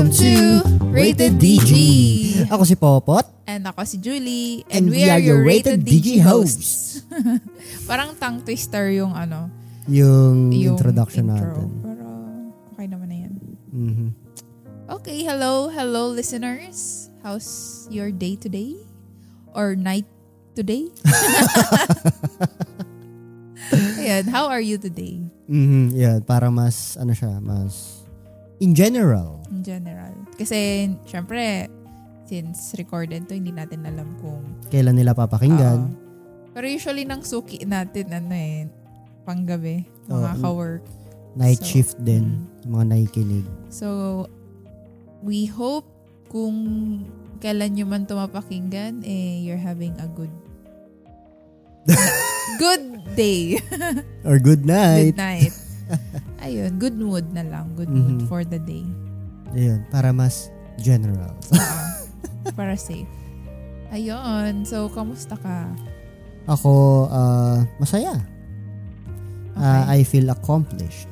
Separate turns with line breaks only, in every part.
and welcome to Rated DG.
Ako si Popot.
And ako si Julie.
And we are your Rated DG hosts.
Parang tongue twister yung ano,
Yung,
yung
introduction
intro.
natin.
Pero okay naman na yan.
Mhm.
Okay, hello, hello listeners. How's your day today? Or night today? Ayan, how are you today
Mhm, yeah, para mas, ano siya, mas, in general.
In general? Kasi, syempre, since recorded to, hindi natin alam kung
Kailan nila papakinggan.
Oo. Pero usually nang suki natin, ano eh, panggabi, mga
Oo.
ka-work.
Night
So,
shift din.
mm.
Mga nakikinig.
So, we hope kung kailan nyo man ito mapakinggan, eh, you're having a good good day.
Or good night.
good night. Ayun, good mood na lang. Good mood
Mhm.
for the day.
Ayun, para mas general.
Para safe. Ayun. So, kamusta ka?
Ako, ah, masaya.
Okay.
Ah, I feel accomplished.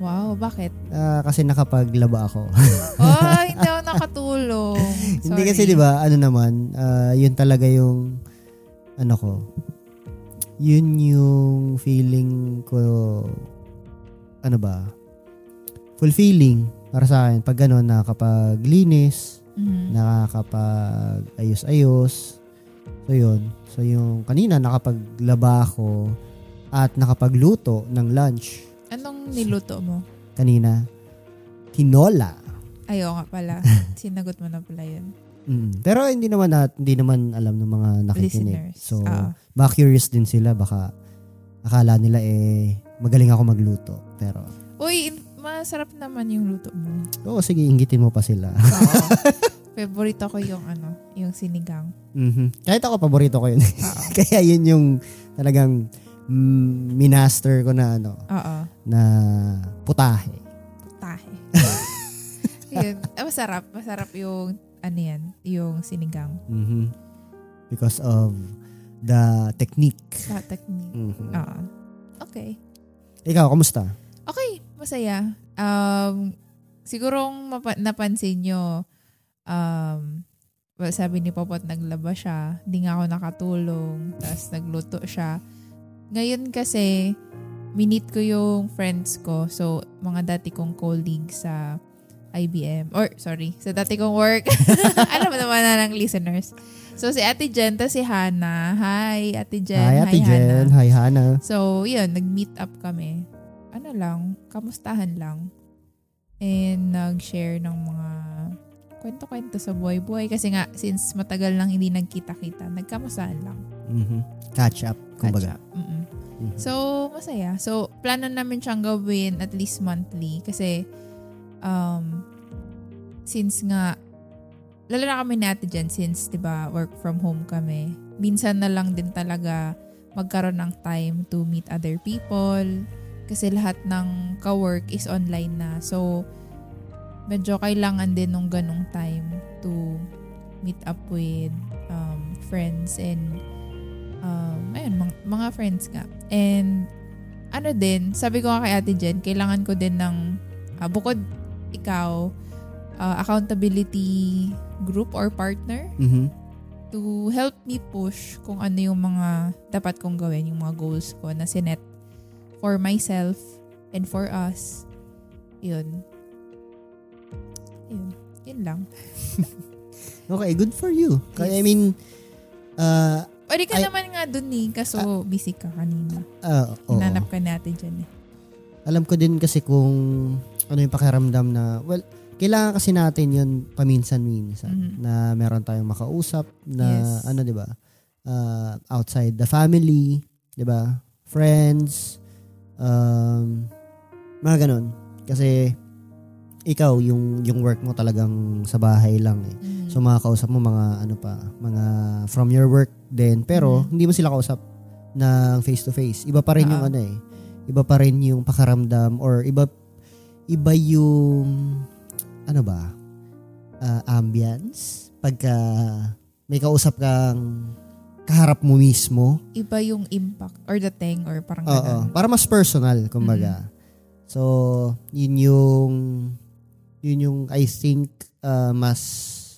wow, bakit?
Ah, kasi nakapaglaba ako.
Oh, hindi ako nakatulong.
Hindi kasi
Sorry.
'di ba, ano naman, ah, yun talaga yung ano ko. Yun yung feeling ko ano ba? Fulfilling para sa akin pag gano'n nakapaglinis,
Mhm.
nakakapag ayos-ayos. So yun. So yung kanina nakapaglaba ako at nakapagluto ng lunch
Anong niluto mo?
kanina. Tinola.
Ayaw nga pala. Sinagot mo na pala yun.
Mm. Pero hindi naman nat, hindi naman alam ng mga nakikinig.
Listeners.
So,
Oo.
baka curious din sila. Baka akala nila eh magaling ako magluto. Pero,
Uy, masarap naman yung luto mo.
oo, sige, inggitin mo pa sila.
Oo. Favorito ko yung ano, yung sinigang.
Mhm. Kahit ako, paborito ko yun. Kaya yun yung talagang mm, minaster ko na ano,
Oo.
na putahe.
Tahe. Yun. Ah, masarap. Masarap yung, ano yan, yung sinigang.
Mhm. Because of the technique.
Sa technique.
Mhm.
Oo. Okay.
Ikaw, kamusta?
Okay, masaya. Um, sigurong mapa- napansin nyo, um, sabi ni Popot naglaba siya, hindi nga ako nakatulong, tapos nagluto siya. Ngayon kasi, minit ko yung friends ko, so mga dati kong colleagues sa IBM, or sorry, sa dati kong work. Alam mo naman na ng listeners. So si Ate Jen, tas si Hannah. Hi, Ate Jen.
Hi, Ate Jen.
Hannah.
Hi, Hana.
So, yun, nag-meet up kami. Ano lang, kamustahan lang. And nag-share ng mga kwento-kwento sa buhay-buhay. Kasi nga, since matagal nang hindi nagkita-kita, nagkamustahan lang.
Mhm. Catch up, kumbaga.
Catch up. Mm-mm.
Mhm.
So, masaya. So, plano namin siyang gawin at least monthly. Kasi, um, since nga, lalo na kami natin dyan since, di ba, work from home kami. Minsan na lang din talaga magkaroon ng time to meet other people. Kasi lahat ng ka-work is online na. So, medyo kailangan din nung ganong time to meet up with um, friends and um, ayun, mga, mga friends nga. And ano din, sabi ko nga kay Ate Jen, kailangan ko din ng, ah, bukod ikaw, ah, accountability group or partner
Mhm.
to help me push kung ano yung mga dapat kong gawin, yung mga goals ko na sinet for myself and for us. Yun. Yun. Yun lang.
Okay, good for you. Kaya, I mean, uh,
Pwede ka
Ay-
naman nga dun eh, kaso busy ka kanina.
uh, oo.
Hinanap ka natin dyan eh.
Alam ko din kasi kung ano yung pakiramdam na, well, kailangan kasi natin yun paminsan-minsan
Mhm.
na meron tayong makausap na
Yes.
ano 'di ba? Uh, outside the family, 'di ba? Friends, um mga ganun. Kasi ikaw yung yung work mo talagang sa bahay lang eh.
Mm.
So makakausap mo mga ano pa, mga from your work din pero
Mhm.
hindi mo sila kausap ng face to face. Iba pa rin yung
Oo.
ano eh. Iba pa rin yung pakaramdam or iba iba yung ano ba? ah, ambience pagka may kausap kang kaharap mo mismo.
Iba yung impact or the thing or parang
Oo,
ganun.
para mas personal kumbaga. So, yun yung Yun yung I think uh, mas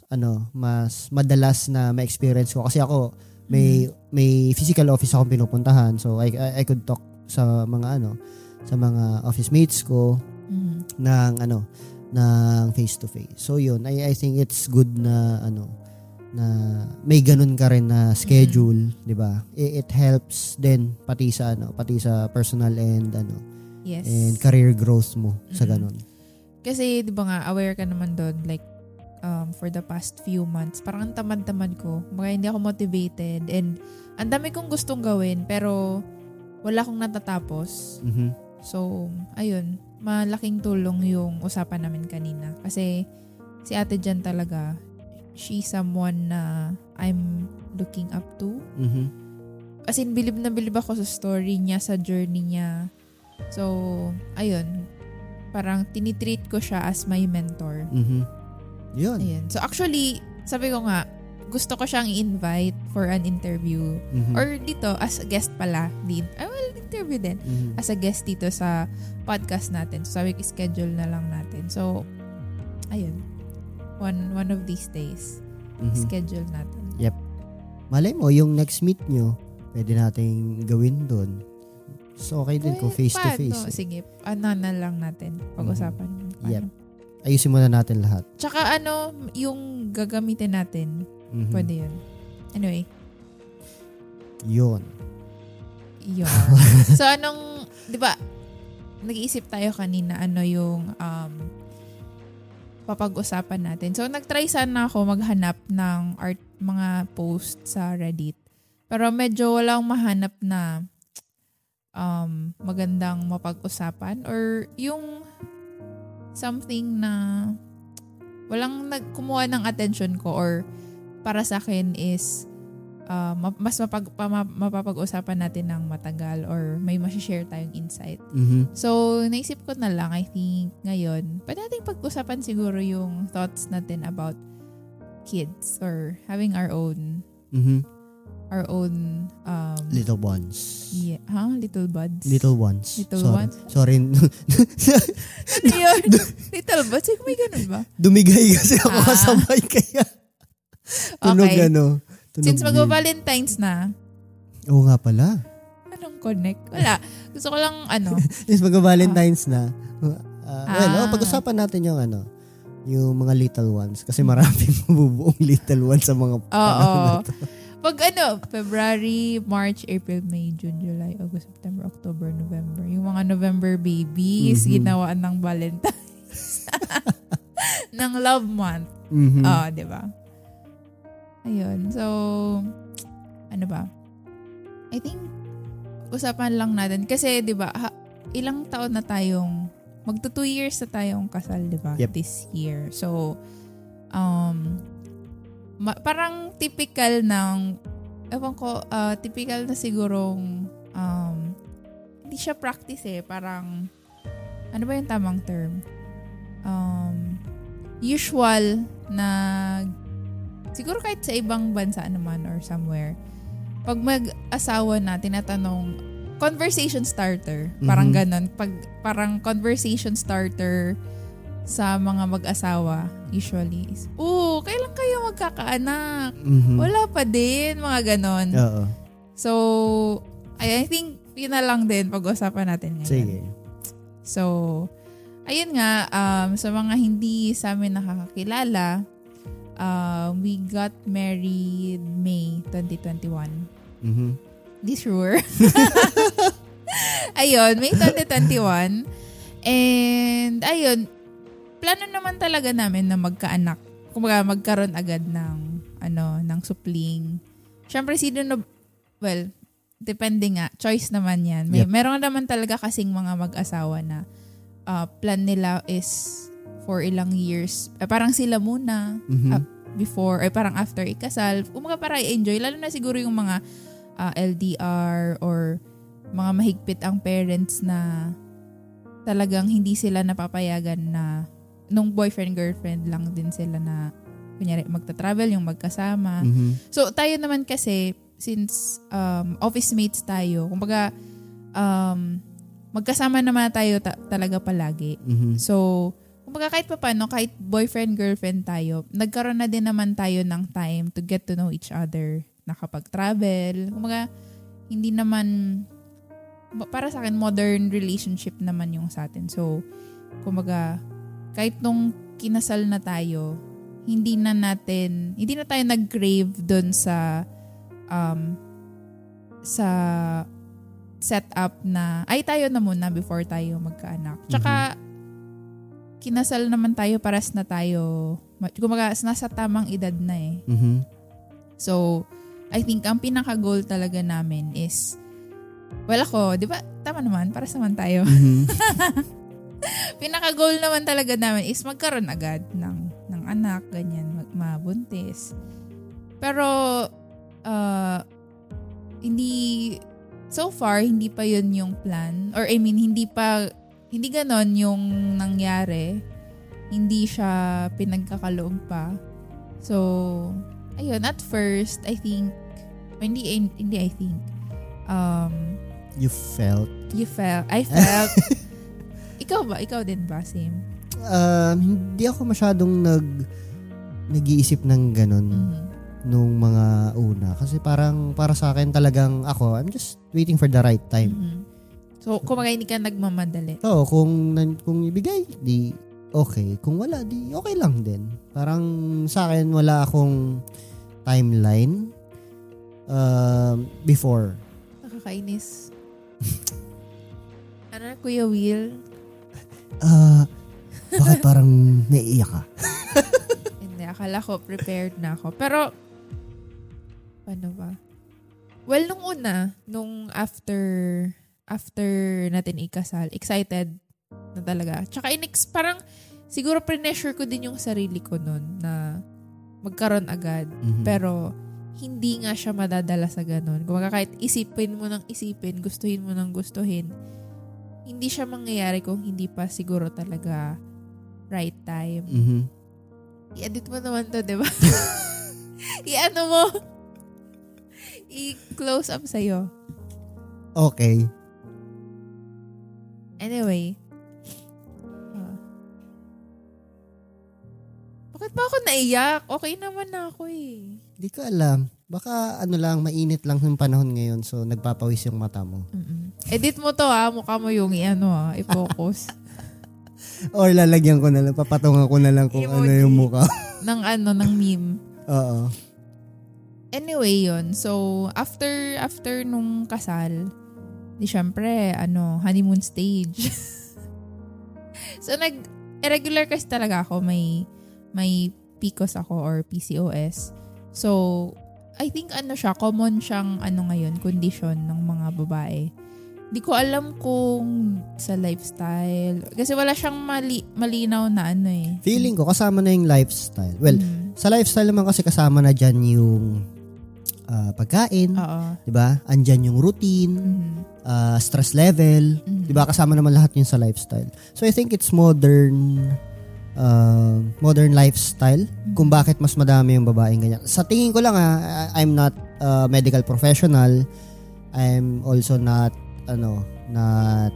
ano, mas madalas na ma-experience ko kasi ako may may physical office akong pinupuntahan so I, I I could talk sa mga ano sa mga office mates ko
Mhm.
ng ano ng face to face. So yun, I I think it's good na ano na may ganun ka rin na schedule, 'di ba? It, it helps din pati sa ano, pati sa personal and ano
Yes.
and career growth mo sa
Mhm.
ganun.
Kasi, di ba nga, aware ka naman doon, like, um, for the past few months, parang ang tamad-tamad ko. Mga hindi ako motivated. And, ang dami kong gustong gawin, pero wala akong natatapos.
Mhm.
So, ayun, malaking tulong yung usapan namin kanina. Kasi, si ate Jan talaga, she's someone na I'm looking up to.
Mhm.
As in, bilib na bilib ako sa story niya, sa journey niya. So, ayun, parang tinitreat ko siya as my mentor.
Mhm. Yun.
Ayun. So, actually, sabi ko nga, gusto ko siyang i-invite for an interview.
Mhm.
Or dito, as a guest pala. Di, I will interview din.
Mhm.
As a guest dito sa podcast natin. So, sabi ko, schedule na lang natin. So, ayun. One, one of these days,
Mhm.
schedule natin.
Malay mo, yung next meet nyo, pwede nating gawin doon. So, okay din kung face to
paano?
face. eh.
Sige, ano na lang natin. Pag-usapan. Paano?
Yep. Ayusin muna natin lahat.
Tsaka ano, yung gagamitin natin,
Mhm.
pwede yun. Anyway,
Yun.
yun. so anong, di ba, nag-iisip tayo kanina ano yung um, papag-usapan natin. So nag-try sana ako maghanap ng art mga post sa Reddit. Pero medyo walang mahanap na um, magandang mapag-usapan or yung something na walang nagkumuha ng attention ko or para sa akin is uh, ma- mas mapag, pa- ma- mapapag-usapan natin ng matagal or may masishare tayong insight.
Mhm.
So, naisip ko na lang, I think, ngayon, pwede natin pag-usapan siguro yung thoughts natin about kids or having our own
Mhm.
our own um
Little ones.
yeah, huh? little buds.
Little ones.
Little
Sorry.
ones?
Sorry.
Ano yun? little buds? Ay, may ganun ba?
Dumigay kasi ako
Ah.
kasabay kaya. Tunog
Okay.
ano. Tunog
Since mag-Valentine's na,
Oo nga pala.
anong connect? Wala. Gusto ko lang, ano,
Since mag-Valentine's na. Uh, well,
Ah.
oh, pag-usapan natin yung ano, yung mga little ones. Kasi maraming mabubuong little ones sa mga panahon na to.
Pag ano, February, March, April, May, June, July, August, September, October, November. Yung mga November babies,
Mhm.
ginawaan ng Valentine's. ng love month.
Mhm.
Oo, di ba? Ayun. So, ano ba? I think, usapan lang natin. Kasi, di ba, ha- ilang taon na tayong, magto two years na tayong kasal, di ba?
Yep.
This year. So, um, ma- parang typical ng, ewan ko, ah, typical na sigurong, um, hindi siya practice eh. Parang, ano ba yung tamang term? Um, usual na siguro kahit sa ibang bansa naman or somewhere, pag mag-asawa na, tinatanong, conversation starter. Parang
Mhm.
ganon. Pag, parang conversation starter sa mga mag-asawa, usually is, Oo, kailan kayo magkakaanak?
Mhm.
Wala pa din, mga ganon.
Oo.
So, I, I think, yun na lang din pag-usapan natin ngayon.
Sige.
So, ayun nga, um, sa mga hindi sa amin nakakakilala, um, we got married May 2021.
Mhm.
This sure. ayun, May 2021. And, ayun, plano naman talaga namin na magkaanak. Kumbaga, magkaroon agad ng, ano, ng supling. Siyempre, sino na, well, depende nga. Choice naman yan. May,
Yep.
Meron naman talaga kasing mga mag-asawa na uh, plan nila is for ilang years. Eh, parang sila muna
Mhm.
Ah, before, or parang after ikasal. Umaga para i-enjoy. Lalo na siguro yung mga ah, LDR or mga mahigpit ang parents na talagang hindi sila napapayagan na nung boyfriend-girlfriend lang din sila na kunyari magta-travel yung magkasama.
Mhm.
So, tayo naman kasi, since um, office mates tayo, kumbaga, um, magkasama naman tayo ta- talaga palagi.
Mhm.
So, kumbaga kahit pa paano, kahit boyfriend, girlfriend tayo, nagkaroon na din naman tayo ng time to get to know each other. Nakapag-travel. Kumbaga, hindi naman, para sa akin, modern relationship naman yung sa atin. So, kumbaga, kahit nung kinasal na tayo, hindi na natin, hindi na tayo nag-crave dun sa, um, sa setup na, ay tayo na muna before tayo magkaanak. Tsaka, kinasal naman tayo, paras na tayo, kumbaga, nasa tamang edad na eh.
Mhm.
So, I think ang pinaka-goal talaga namin is, well ako, di ba, tama naman, paras naman tayo.
Mhm.
pinaka-goal naman talaga namin is magkaroon agad ng, ng anak, ganyan, mag, mabuntis. Pero, uh, hindi, so far, hindi pa yun yung plan. Or I mean, hindi pa, hindi ganon yung nangyari. Hindi siya pinagkakaloob pa. So, ayun, at first, I think, hindi, hindi I think, um,
You felt?
you felt, I felt, ikaw ba? Ikaw din ba? Same?
Um, hindi ako masyadong nag nag-iisip ng ganun
Mhm.
nung mga una. Kasi parang para sa akin talagang ako, I'm just waiting for the right time.
Mhm. So, kumbaga hindi ka nagmamadali.
Oo, kung, nan- kung ibigay, di okay. Kung wala, di okay lang din. Parang sa akin, wala akong timeline um, before.
Nakakainis. ano na, Kuya Will?
Ah, bakit parang naiiyak ka?
Hindi, akala ko prepared na ako. Pero, paano ba? Well, nung una, nung after, after natin ikasal, excited na talaga. Tsaka inex, parang, siguro pre-pressure ko din yung sarili ko nun na magkaroon agad.
Mhm.
Pero, hindi nga siya madadala sa ganun. Kung kahit isipin mo ng isipin, gustuhin mo ng gustuhin, hindi siya mangyayari kung hindi pa siguro talaga right time.
Mhm.
I-edit mo naman to, di ba? I-ano mo? I-close up sa'yo.
Okay.
Anyway. ah. bakit ba ako naiyak? Okay naman na ako eh.
Di ko alam. Baka ano lang, mainit lang yung panahon ngayon so nagpapawis yung mata mo.
Mm-mm. Edit mo to ha. Mukha mo yung i-ano ha. I-focus.
Or lalagyan ko na lang, papatungan ko na lang kung ano
Emoji.
yung mukha.
ng ano, ng meme.
Oo.
Anyway yun. So, after, after nung kasal, di syempre, ano, honeymoon stage. so, nag, irregular kasi talaga ako. May, may PCOS ako or PCOS. So, I think ano siya, common siyang ano ngayon, condition ng mga babae. Di ko alam kung sa lifestyle. Kasi wala siyang mali, malinaw na ano eh.
Feeling ko kasama na yung lifestyle. Well,
Mm.
sa lifestyle naman kasi kasama na dyan yung ah, pagkain,
Oo.
'di ba? Andyan yung routine,
Mhm.
Ah, stress level,
Mhm.
'di ba? Kasama naman lahat yun sa lifestyle. So I think it's modern uh, modern lifestyle kung bakit mas madami yung babaeng ganyan. Sa tingin ko lang ah, I'm not a medical professional. I'm also not ano, not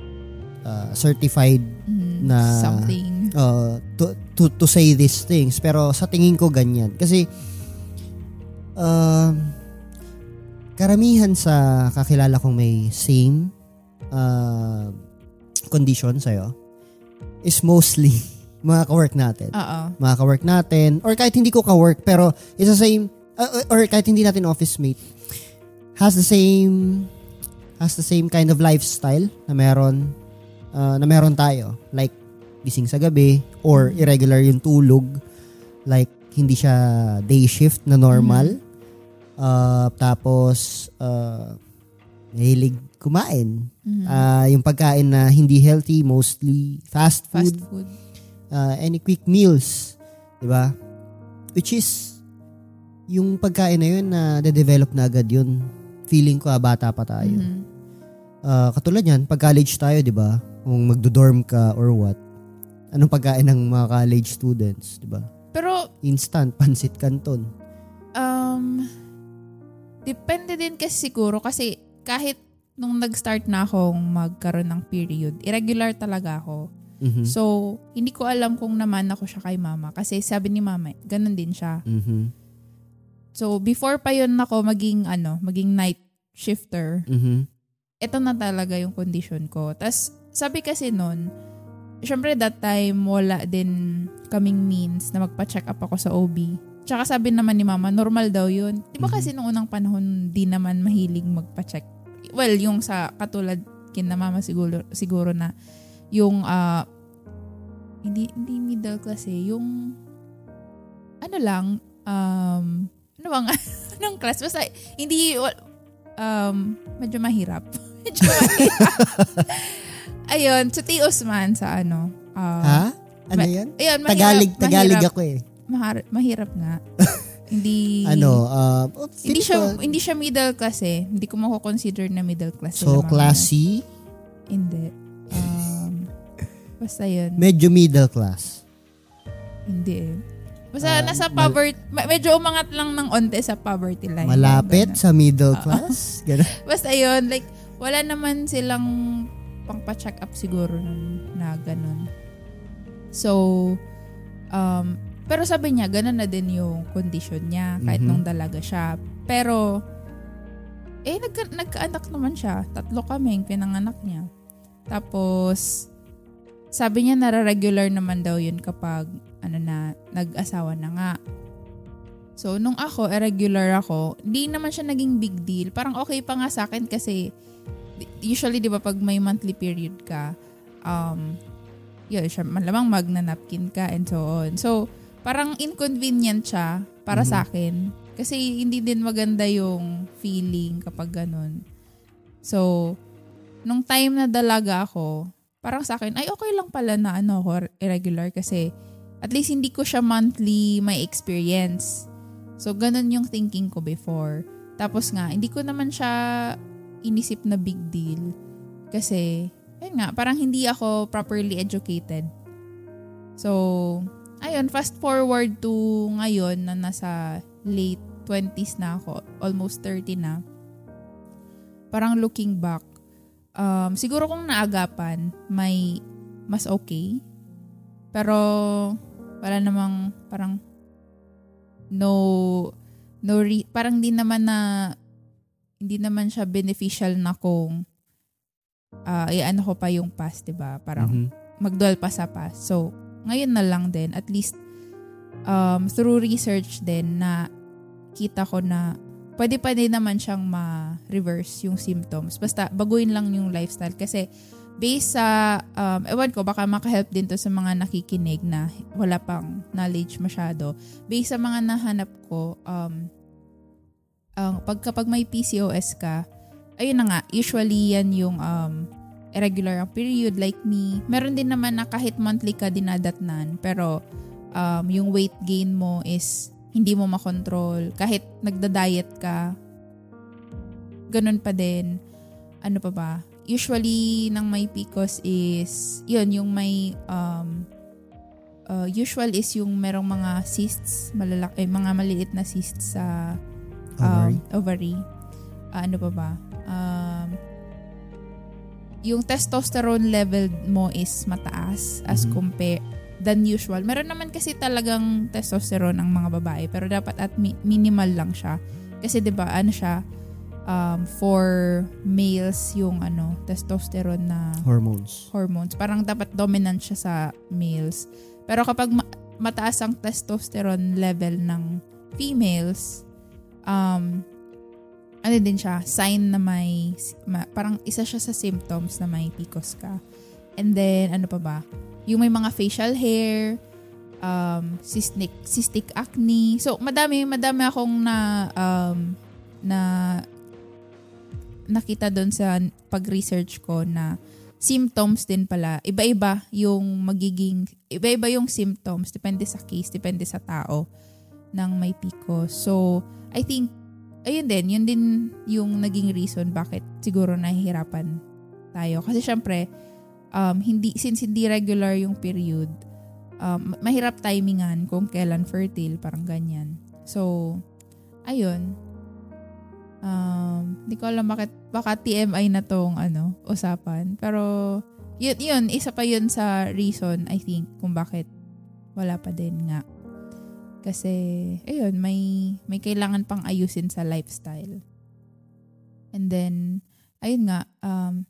uh, certified
Mhm.
na-
Something.
uh, to, to, to say these things. Pero sa tingin ko ganyan. Kasi, um, karamihan sa kakilala kong may same uh, condition sa'yo is mostly mga ka-work natin.
Oo.
Mga ka-work natin. Or kahit hindi ko ka-work, pero it's the same, uh, or kahit hindi natin office mate, has the same has the same kind of lifestyle na meron uh, na meron tayo. Like, gising sa gabi or irregular yung tulog. Like, hindi siya day shift na normal. Uh, tapos, uh, mahilig kumain.
Mhm.
Uh, yung pagkain na hindi healthy, mostly fast food,
Fast food.
uh, any quick meals. 'di ba? Which is, yung pagkain na yun na de-develop na agad yun. Feeling ko, ah, bata pa tayo.
Mhm.
Ah, katulad yan, pag college tayo, di ba? Kung magdo-dorm ka or what, anong pagkain ng mga college students, di ba?
Pero,
Instant, pansit canton.
um, depende din kasi siguro kasi kahit nung nag-start na akong magkaroon ng period, irregular talaga ako.
Mhm.
So, hindi ko alam kung naman ako siya kay mama. Kasi sabi ni mama, ganun din siya.
Mhm.
So, before pa yun ako maging, ano, maging night shifter,
Mhm.
ito na talaga yung condition ko. Tapos, sabi kasi nun, syempre that time, wala din kaming means na magpa-check up ako sa OB. Tsaka sabi naman ni mama, normal daw yun. Di ba
Mhm.
kasi nung unang panahon, di naman mahilig magpa-check. Well, yung sa katulad kin na mama siguro, siguro na yung, ah, hindi, hindi middle class eh, yung, ano lang, um, ano bang, anong class? Basta, hindi, um, medyo mahirap. medyo mahirap. Ayun, sa T. Usman sa ano. ah,
Ha? Ano
ma-
yan?
Ayun, mahirap.
Tagalog, Tagalog
mahirap,
ako eh.
Mahar- mahirap nga. hindi
Ano, uh,
hindi siya hindi siya middle class eh. Hindi ko mako-consider na middle class.
So, classy,
ganun. Hindi. Um, basta yun.
medyo middle class.
hindi eh. Basta
Ah,
nasa
mal-
poverty, ma- medyo umangat lang ng onte sa poverty line.
Malapit sa middle class. Ganun.
Basta yun, like, wala naman silang pangpa-check up siguro nun na ganun. So, um, pero sabi niya, ganun na din yung condition niya kahit
Mhm.
nung dalaga siya. Pero, eh, nagka, nagkaanak naman siya. Tatlo kami yung pinanganak niya. Tapos, sabi niya nara-regular naman daw yun kapag ano na, nag-asawa na nga. So, nung ako, irregular ako, di naman siya naging big deal. Parang okay pa nga sa akin kasi usually, di ba, pag may monthly period ka, um, yun, siya, malamang magnanapkin ka and so on. So, parang inconvenient siya para
Mhm.
sa akin. Kasi hindi din maganda yung feeling kapag ganun. So, nung time na dalaga ako, parang sa akin, ay okay lang pala na ano ako, irregular kasi at least hindi ko siya monthly may experience. So, ganun yung thinking ko before. Tapos nga, hindi ko naman siya inisip na big deal. Kasi, ayun nga, parang hindi ako properly educated. So, ayun, fast forward to ngayon na nasa late 20s na ako, almost 30 na. Parang looking back, um, siguro kung naagapan, may mas okay. Pero, wala namang parang no no re- parang di naman na hindi naman siya beneficial na kung uh, ano ko pa yung past, 'di ba? Parang
Mhm.
magdwell pa sa past. So, ngayon na lang din at least um, through research din na kita ko na pwede pa din naman siyang ma-reverse yung symptoms. Basta baguhin lang yung lifestyle kasi based sa, um, ewan ko, baka makahelp din to sa mga nakikinig na wala pang knowledge masyado. Based sa mga nahanap ko, um, ang pag kapag may PCOS ka, ayun na nga, usually yan yung um, irregular ang period like me. Meron din naman na kahit monthly ka dinadatnan, pero um, yung weight gain mo is hindi mo makontrol. Kahit nagda-diet ka, ganun pa din. Ano pa ba? Usually, ng may PCOS is, yun, yung may, um, uh, usual is yung merong mga cysts, malalak, eh, mga maliit na cysts sa um,
Ovary.
ovary. Ah, ano pa ba? Um, yung testosterone level mo is mataas as
Mhm.
compare than usual. Meron naman kasi talagang testosterone ang mga babae pero dapat at mi- minimal lang siya. Kasi 'di ba ano siya um, for males yung ano testosterone na
Hormones.
hormones. Parang dapat dominant siya sa males. Pero kapag ma- mataas ang testosterone level ng females, um, ano din siya, sign na may, ma- parang isa siya sa symptoms na may PCOS ka. And then, ano pa ba? Yung may mga facial hair, um, cystic, cystic acne. So, madami, madami akong na, um, na nakita doon sa pag-research ko na symptoms din pala. Iba-iba yung magiging, iba-iba yung symptoms. Depende sa case, depende sa tao ng may PCOS. So, I think, ayun din, yun din yung naging reason bakit siguro nahihirapan tayo. Kasi syempre, um, hindi, since hindi regular yung period, um, mahirap timingan kung kailan fertile, parang ganyan. So, ayun. Um, hindi ko alam bakit, baka TMI na tong ano, usapan. Pero, yun, yun, isa pa yun sa reason, I think, kung bakit wala pa din nga. Kasi, ayun, may, may kailangan pang ayusin sa lifestyle. And then, ayun nga, um,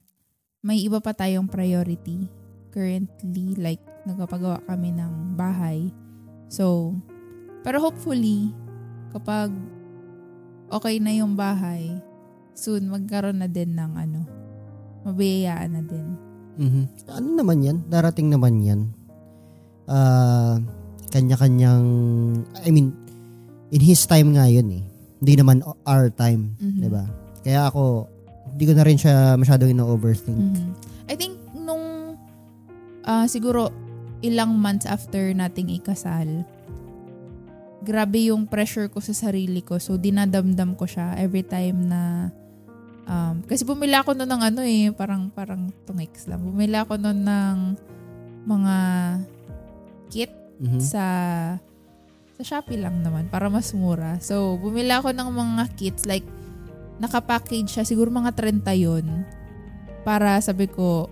may iba pa tayong priority currently. Like, nagpapagawa kami ng bahay. So, pero hopefully, kapag okay na yung bahay, soon magkaroon na din ng ano, mabiyayaan na din.
Mhm. Ano naman yan? Darating naman yan. Ah, kanya-kanyang, I mean, in his time nga yun eh. Hindi naman our time,
Mhm.
'di ba? Kaya ako, hindi ko na rin siya masyadong ino-overthink.
Mhm. I think nung ah, siguro ilang months after nating ikasal, grabe yung pressure ko sa sarili ko. So, dinadamdam ko siya every time na um, kasi bumila ako noon ng ano eh, parang, parang tungix lang. Bumila ako noon ng mga kit
Mhm.
sa sa Shopee lang naman para mas mura. So, bumila ako ng mga kits like nakapackage siya siguro mga 30 yun para sabi ko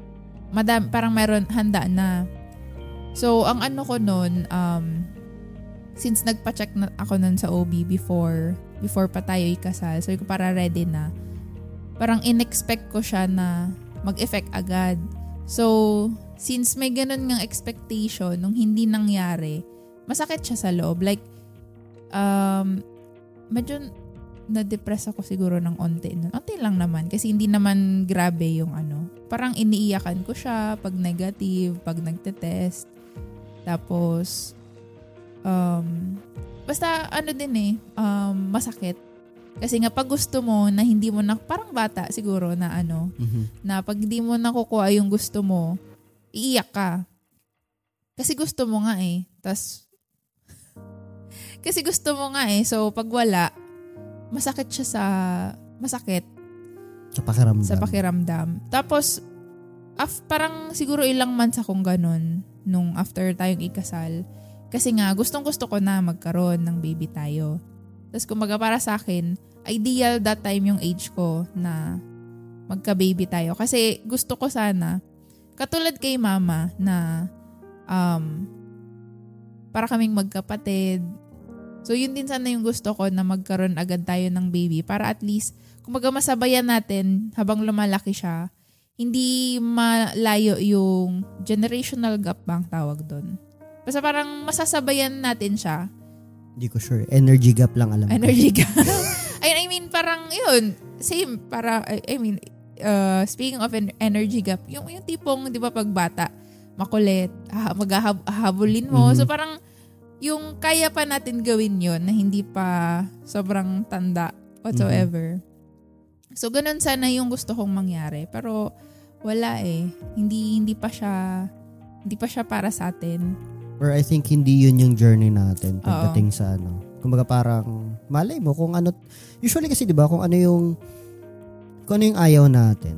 madam parang meron handa na. So, ang ano ko noon um since nagpa-check na ako nun sa OB before before pa tayo ikasal, sabi ko para ready na. Parang inexpect ko siya na mag-effect agad. So, since may ganun ngang expectation nung hindi nangyari, masakit siya sa loob. Like, um, medyo na-depress ako siguro ng onti. Onti lang naman kasi hindi naman grabe yung ano. Parang iniiyakan ko siya pag negative, pag nagte-test. Tapos, um, basta ano din eh, um, masakit. Kasi nga pag gusto mo na hindi mo na, parang bata siguro na ano,
Mhm.
na pag hindi mo nakukuha yung gusto mo, iiyak ka. Kasi gusto mo nga eh. Tas, kasi gusto mo nga eh. So, pag wala, masakit siya sa, masakit
Sa pakiramdam.
sa pakiramdam. Tapos, af, parang siguro ilang months akong ganun nung after tayong ikasal. Kasi nga, gustong gusto ko na magkaroon ng baby tayo. Tapos kumaga para sa akin, ideal that time yung age ko na magka-baby tayo. Kasi gusto ko sana, katulad kay mama na um, para kaming magkapatid. So yun din sana yung gusto ko na magkaroon agad tayo ng baby para at least kumaga masabayan natin habang lumalaki siya, hindi malayo yung generational gap bang tawag doon. Basta parang masasabayan natin siya.
Hindi ko sure. Energy gap lang alam ko.
Energy gap. I, I mean, parang yun, same. Para, I, I mean, uh, speaking of en- energy gap, yung, yung tipong, di ba, pag bata, makulit, ha, maghahabulin mo.
Mhm.
So parang, yung kaya pa natin gawin yun na hindi pa sobrang tanda whatsoever. So, ganun sana yung gusto kong mangyari. Pero, wala eh. Hindi, hindi pa siya, hindi pa siya para sa atin.
Or I think hindi yun yung journey natin pagdating sa ano. Kumbaga parang malay mo kung ano usually kasi 'di ba kung ano yung kung ano yung ayaw natin.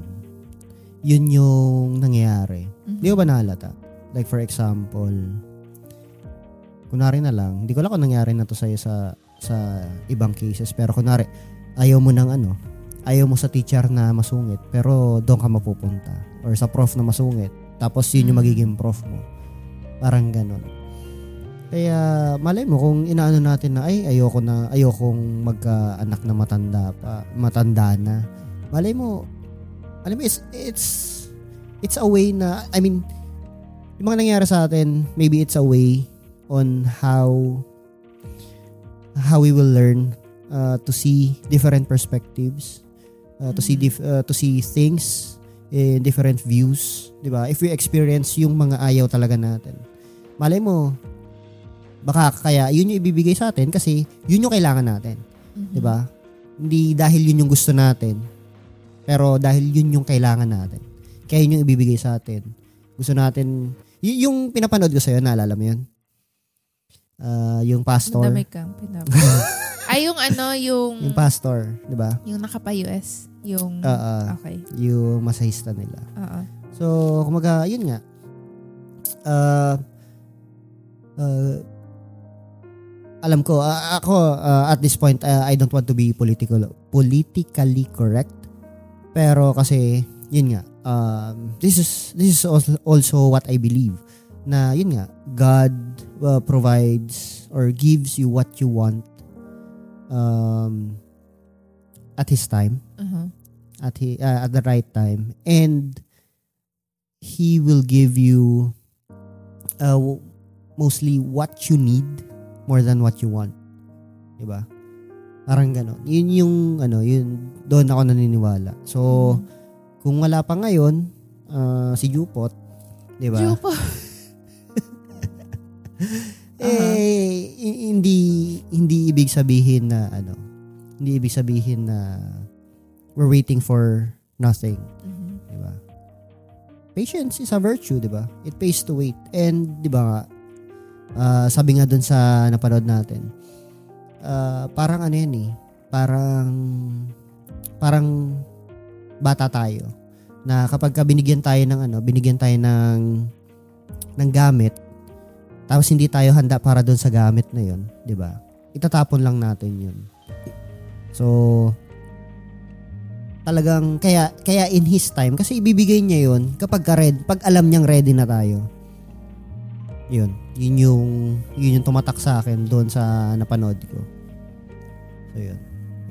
Yun yung nangyayari.
Mhm.
Di ba nahalata? Like for example, kunwari na lang, hindi ko lang kung nangyari na to sa'yo sa, sa ibang cases, pero kunwari, ayaw mo ng ano, ayaw mo sa teacher na masungit, pero doon ka mapupunta. Or sa prof na masungit, tapos yun yung
Mm.
magiging prof mo. Parang ganon. Kaya malay mo kung inaano natin na ay ayoko na ayokong magkaanak na matanda pa, matanda na. Malay mo alam mo it's it's it's a way na I mean yung mga nangyari sa atin, maybe it's a way on how how we will learn uh, to see different perspectives, uh, to see
Mhm.
dif- uh, to see things in different views, 'di ba? If we experience yung mga ayaw talaga natin. Malay mo baka kaya yun yung ibibigay sa atin kasi yun yung kailangan natin,
Mhm.
'di ba? Hindi dahil yun yung gusto natin, pero dahil yun yung kailangan natin. Kaya yun yung ibibigay sa atin. Gusto natin, y- yung pinapanood ko sa'yo, naalala mo yun? Ah, yung pastor.
Madamay pinap. Ay, yung ano, yung,
Yung pastor, di ba?
yung nakapa-US. Yung,
Oo.
okay.
Yung masahista nila.
Oo.
So, kumaga, yun nga. Uh, uh, alam ko, ah, ako, ah, at this point, ah, I don't want to be political, politically correct. Pero kasi, yun nga, um, this is this is also, what I believe na yun nga God uh, provides or gives you what you want um, at his time
Uh-huh.
at he, uh, at the right time and he will give you uh, mostly what you need more than what you want. 'Di ba? Parang gano'n. Yun yung ano, yun doon ako naniniwala. So kung wala pa ngayon uh, si Jupot, 'di ba?
Jupo.
Eh hi- hindi hindi ibig sabihin na ano, hindi ibig sabihin na we're waiting for nothing.
Mhm.
di ba? Patience is a virtue, di ba? It pays to wait. And, di ba nga, ah, sabi nga dun sa napanood natin, ah, parang ano yan eh, parang, parang bata tayo. Na kapag ka binigyan tayo ng ano, binigyan tayo ng, ng gamit, tapos hindi tayo handa para dun sa gamit na yun, di ba? Itatapon lang natin yun. So, talagang kaya kaya in his time kasi ibibigay niya 'yon kapag ka red, pag alam niyang ready na tayo. 'Yun. Yun yung yun yung tumatak sa akin doon sa napanood ko. So 'yun.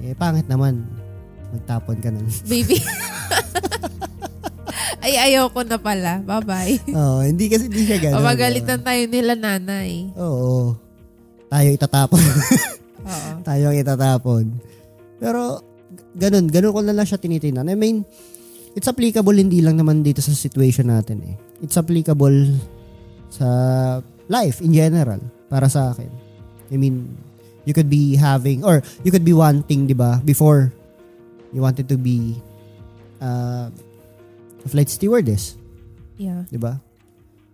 Eh pangit naman magtapon ka ng.
Baby. Ay, ayaw ko na pala. Bye-bye.
Oo, hindi kasi hindi siya gano'n.
Pamagalitan tayo nila nanay.
Oo. Tayo itatapon.
Oo.
tayo ang itatapon. Pero ganun, ganun ko na lang siya tinitingnan. I mean, it's applicable hindi lang naman dito sa situation natin eh. It's applicable sa life in general para sa akin. I mean, you could be having or you could be wanting, 'di ba, before you wanted to be uh, a flight stewardess,
Yeah.
'di ba?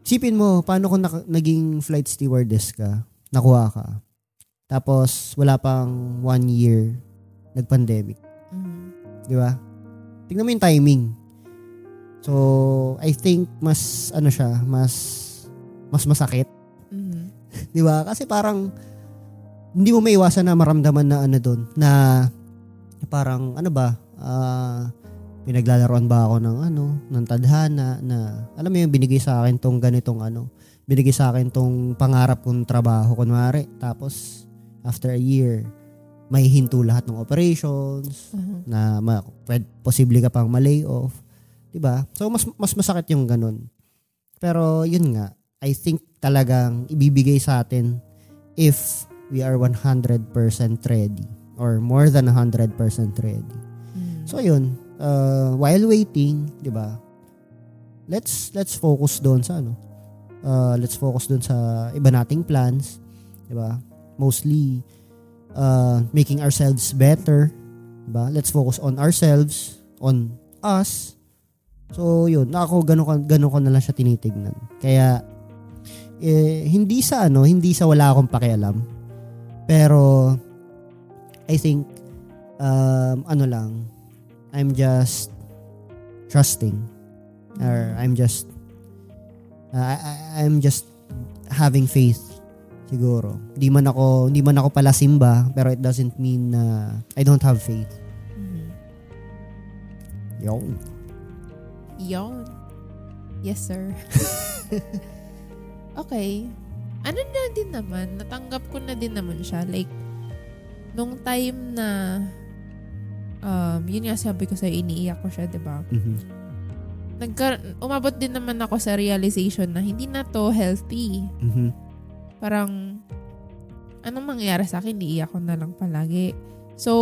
Isipin mo, paano kung naka- naging flight stewardess ka, nakuha ka, tapos wala pang one year, nag-pandemic.
Mhm.
Di ba? Tingnan mo yung timing. So, I think mas, ano siya, mas, mas masakit.
Mhm.
Di ba? Kasi parang, hindi mo maiwasan na maramdaman na ano doon, na, parang, ano ba, ah, pinaglalaroan ba ako ng ano, ng tadhana, na, alam mo yung binigay sa akin tong ganitong ano, binigay sa akin tong pangarap kong trabaho, kunwari. Tapos, after a year, may hinto lahat ng operations,
Mhm.
na ma- pwed, posible ka pang ma-lay off. 'Di ba? So mas mas masakit yung ganun. Pero yun nga, I think talagang ibibigay sa atin if we are 100% ready or more than 100% ready.
Mhm.
So yun, uh, while waiting, 'di ba? Let's let's focus doon sa ano. Uh, let's focus doon sa iba nating plans, 'di ba? Mostly uh, making ourselves better, 'di ba? Let's focus on ourselves, on us. So yun, ako ganun ko ganun ko na lang siya tinitignan. Kaya eh, hindi sa ano, hindi sa wala akong pakialam. Pero I think um, ano lang, I'm just trusting or I'm just uh, I, I'm just having faith siguro. Hindi man ako hindi man ako pala simba pero it doesn't mean na I don't have faith.
Mhm.
Yo.
Yon. Yes, sir. okay. Ano na din naman, natanggap ko na din naman siya. Like, nung time na, um, yun nga sabi ko sa iniiyak ko siya, di ba?
Mhm.
Nagka- umabot din naman ako sa realization na hindi na to healthy.
Mhm.
Parang, anong mangyayari sa akin, iiyak ko na lang palagi. So,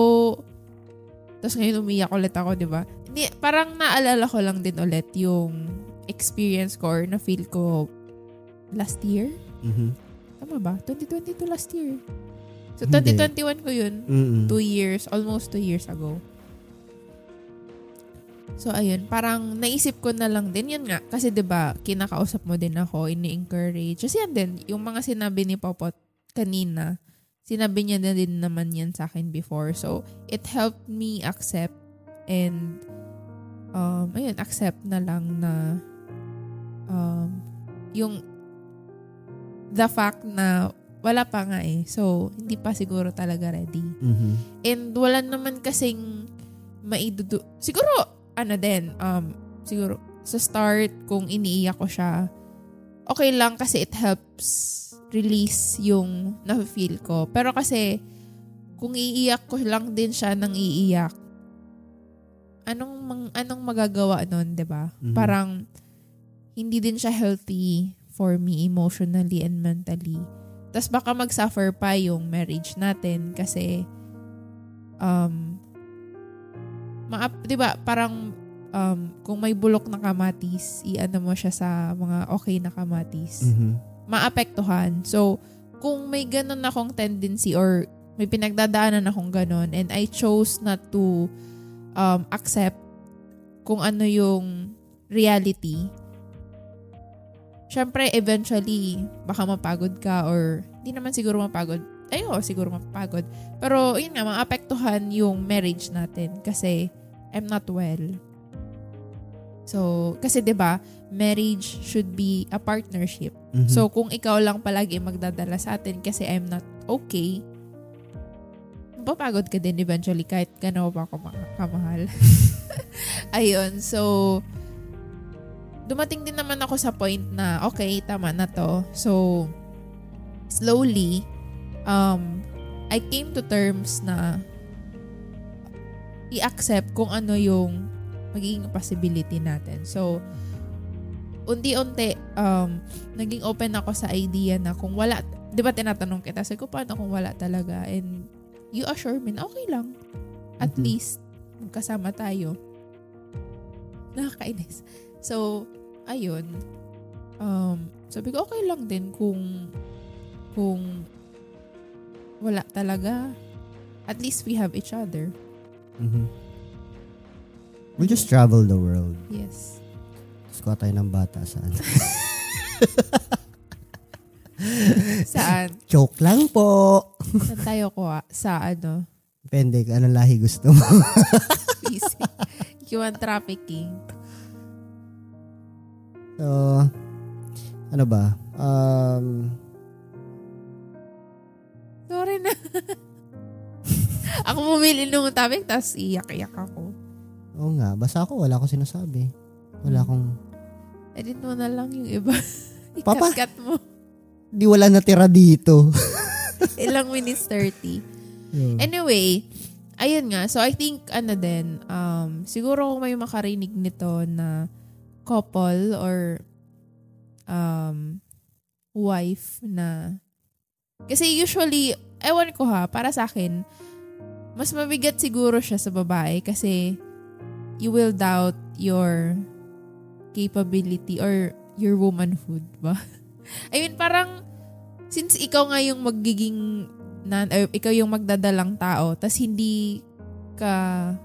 tapos ngayon umiyak ulit ako, di ba? Hindi, parang naalala ko lang din ulit yung experience ko or na feel ko last year.
Mhm.
Tama ba? 2022 last year. So,
Hindi.
2021 ko yun.
Mhm.
Two years, almost two years ago. So, ayun, parang naisip ko na lang din, yun nga, kasi 'di ba kinakausap mo din ako, ini-encourage. Kasi yan din, yung mga sinabi ni Popot kanina, sinabi niya na din naman yan sa akin before. So, it helped me accept and, um, ayun, accept na lang na, um, yung, the fact na wala pa nga eh. So, hindi pa siguro talaga ready.
Mhm.
And wala naman kasing maidudu... Siguro, ano din, um, siguro, sa start, kung iniiyak ko siya, okay lang kasi it helps release yung na-feel ko. Pero kasi, kung iiyak ko lang din siya nang iiyak, anong mang, anong magagawa nun, 'di ba?
Mhm.
Parang hindi din siya healthy for me emotionally and mentally. Tapos baka mag-suffer pa yung marriage natin kasi um ma 'di ba parang um kung may bulok na kamatis, iano mo siya sa mga okay na kamatis
Mhm.
maapektuhan. So, kung may ganun akong tendency or may pinagdadaanan akong ganun and I chose not to um, accept kung ano yung reality, syempre eventually baka mapagod ka or hindi naman siguro mapagod. Ay, oo, siguro mapagod. Pero, yun nga, maapektuhan yung marriage natin kasi I'm not well. So, kasi 'di ba, marriage should be a partnership.
Mhm.
So, kung ikaw lang palagi magdadala sa atin kasi I'm not okay, mapapagod ka din eventually kahit gano'n pa ako ma- kamahal. Ayun, so, dumating din naman ako sa point na, okay, tama na to. So, slowly, um, I came to terms na i-accept kung ano yung magiging possibility natin. So, unti-unti, um, naging open ako sa idea na kung wala, di ba tinatanong kita, sabi ko, paano kung wala talaga? And you assure me na okay lang. At
Mhm.
least, magkasama tayo. Nakakainis. So, ayun. Um, sabi ko, okay lang din kung kung wala talaga. At least we have each other.
Mhm. We'll just travel the world.
Yes.
Tapos kuha tayo ng bata saan.
Saan?
Joke lang po.
Saan tayo kuha? Sa ano?
Depende kung anong lahi gusto mo.
Easy. Human trafficking.
So, ano ba? Um,
Sorry na. ako pumili nung topic, tapos iyak-iyak ako.
oo nga, basta ako, wala akong sinasabi. Wala akong,
Edit mo na lang yung iba.
Papa?
Ikat-kat mo.
di wala natira dito.
Ilang minutes 30.
Yun.
Anyway, ayun nga. So, I think, ano din, um, siguro kung may makarinig nito na couple or um, wife na kasi usually, ewan ko ha, para sa akin, mas mabigat siguro siya sa babae kasi you will doubt your capability or your womanhood ba? I mean, parang since ikaw nga yung magiging nan, ikaw yung magdadalang tao, tas hindi ka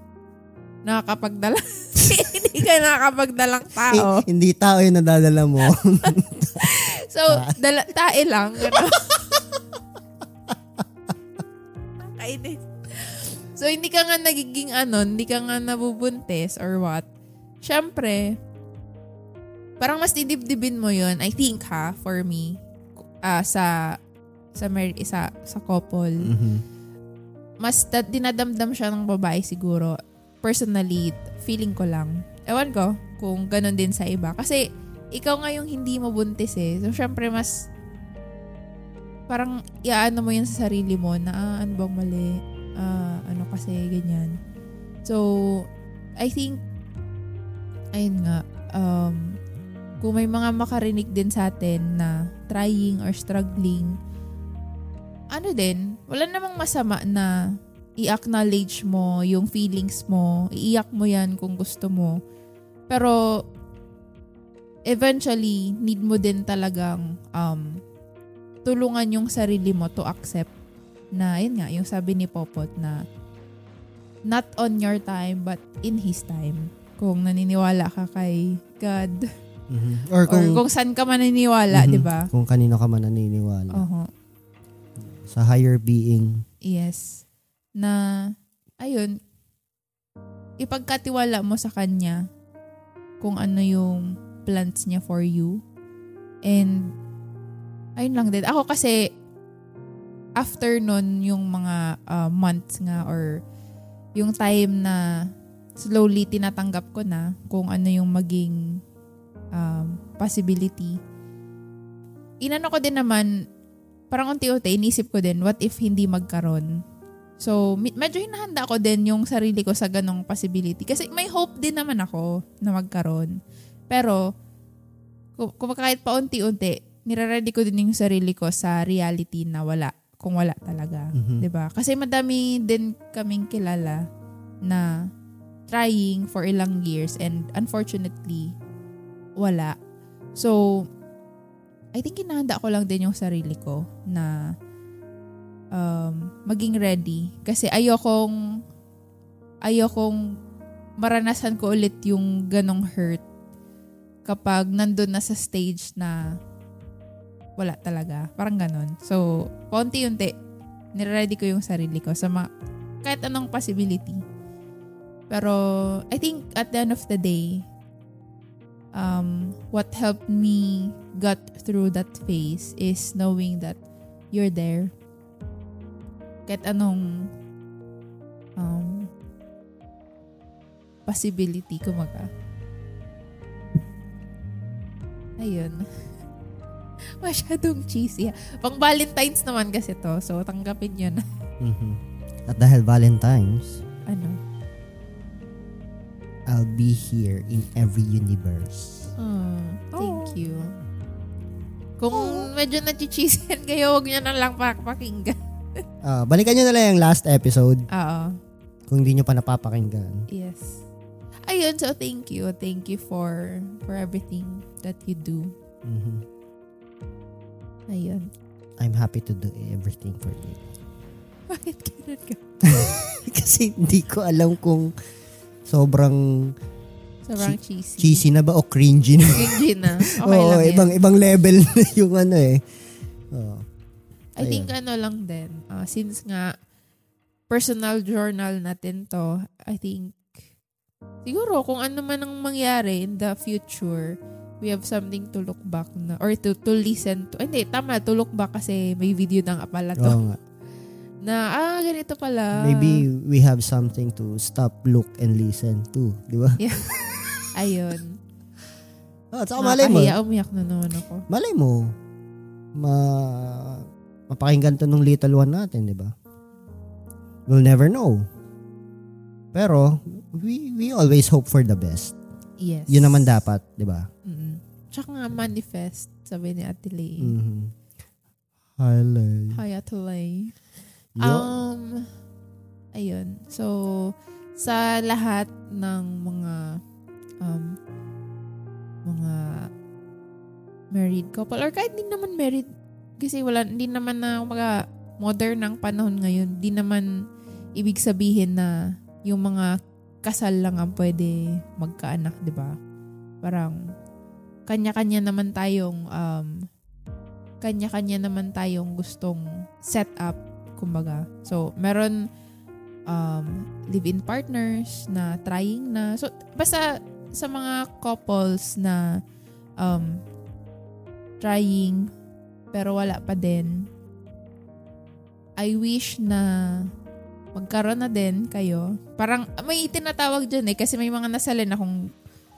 nakakapagdala. hindi ka nakakapagdalang tao.
Eh, hindi tao yung nadadala mo.
So, dala, tae lang. Nakainis. So, hindi ka nga nagiging ano, hindi ka nga nabubuntis or what. Siyempre, parang mas didibdibin mo yun, I think ha, for me, ah sa sa mar- sa sa couple.
Mhm.
Mas da- dinadamdam siya ng babae siguro. Personally, feeling ko lang. Ewan ko kung ganun din sa iba. Kasi, ikaw nga yung hindi mo buntis eh. So, syempre mas parang iaano mo yun sa sarili mo na ah, ano bang mali? Ah, ano kasi, ganyan. So, I think, ayun nga, um, kung may mga makarinig din sa atin na trying or struggling, ano din, wala namang masama na i-acknowledge mo yung feelings mo, iiyak mo yan kung gusto mo. Pero, eventually, need mo din talagang um, tulungan yung sarili mo to accept na, yun nga, yung sabi ni Popot na not on your time, but in His time. Kung naniniwala ka kay God.
Mhm. Or
Or
kung,
kung saan ka maniniwala,
Mhm.
di ba?
kung kanino ka man naniniwala.
Oho.
Sa higher being.
Yes. Na, ayun, ipagkatiwala mo sa kanya kung ano yung plans niya for you. And, ayun lang din. Ako kasi, after nun, yung mga uh, months nga or yung time na slowly tinatanggap ko na kung ano yung maging um, possibility. Inano ko din naman, parang unti-unti, inisip ko din, what if hindi magkaroon? So, medyo hinahanda ko din yung sarili ko sa ganong possibility. Kasi may hope din naman ako na magkaroon. Pero, kung, kahit pa unti-unti, nire-ready ko din yung sarili ko sa reality na wala. Kung wala talaga.
Mhm.
'di ba? Kasi madami din kaming kilala na trying for ilang years and unfortunately wala. So I think hinahanda ko lang din yung sarili ko na um, maging ready kasi ayokong ayokong maranasan ko ulit yung ganong hurt kapag nandun na sa stage na wala talaga. Parang ganon. So, paunti-unti, niready ko yung sarili ko sa mga, kahit anong possibility. Pero, I think at the end of the day, um, what helped me got through that phase is knowing that you're there. Kahit anong um, possibility, kumaga. Ayun. Masyadong cheesy. Pang Valentine's naman kasi to. So, tanggapin yun.
Mhm. At dahil Valentine's,
ano?
I'll be here in every universe.
Oh, thank you. Kung medyo na-cheesyan kayo, huwag nyo na lang pakpakinggan.
Ah, balikan nyo na lang yung last episode
Oo.
kung hindi nyo pa napapakinggan.
Yes. Ayun, so thank you. Thank you for for everything that you do.
Mhm.
Ayun.
I'm happy to do everything for you.
Bakit ganun ka?
Kasi hindi ko alam kung sobrang
Sobrang cheesy.
cheesy na ba o cringy na.
Cringy na. Okay
Oo,
lang yan.
ibang ibang level na yung ano eh. Oo.
I think ano lang din, uh, since nga personal journal natin to, I think siguro kung ano man ang mangyari in the future, we have something to look back na or to to listen to. Hindi, tama, to look back kasi may video na nga pala to.
Oo nga.
Na, ah, ganito pala.
Maybe we have something to stop, look, and listen to. Di ba?
Ayun.
Oh, at saka malay mo.
Nakakahiya, umiyak na naman ako.
Malay mo. Ma mapakinggan to nung little one natin, di ba? We'll never know. Pero, we we always hope for the best.
Yes.
Yun naman dapat, di ba?
Mm-mm. Tsaka nga manifest, sabi ni Ate Lay.
Mm-hmm. Highlight.
Hi, Ate Lay. Um, ayun. So, sa lahat ng mga um, mga married couple or kahit hindi naman married kasi wala hindi naman na mga modern ng panahon ngayon di naman ibig sabihin na yung mga kasal lang ang pwede magkaanak, 'di ba? Parang kanya-kanya naman tayong um kanya-kanya naman tayong gustong set up kumbaga. So, meron um, live-in partners na trying na. So, basta sa mga couples na um, trying pero wala pa din, I wish na magkaroon na din kayo. Parang may tinatawag dyan eh kasi may mga nasalin akong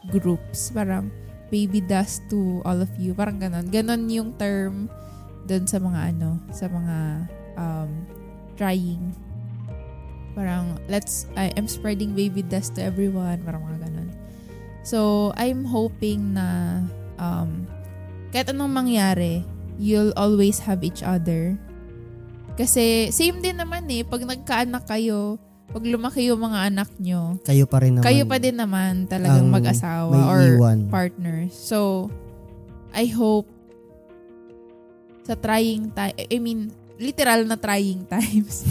groups. Parang baby dust to all of you. Parang ganon. Ganon yung term doon sa mga ano, sa mga um, trying. Parang, let's, I am spreading baby dust to everyone. Parang mga ganun. So, I'm hoping na um, kahit anong mangyari, you'll always have each other. Kasi, same din naman eh. Pag nagkaanak kayo, pag lumaki yung mga anak nyo,
Kayo pa rin naman.
kayo pa din naman talagang
ang
mag-asawa or
iwan.
partners. So, I hope sa trying time, I mean, literal na trying times,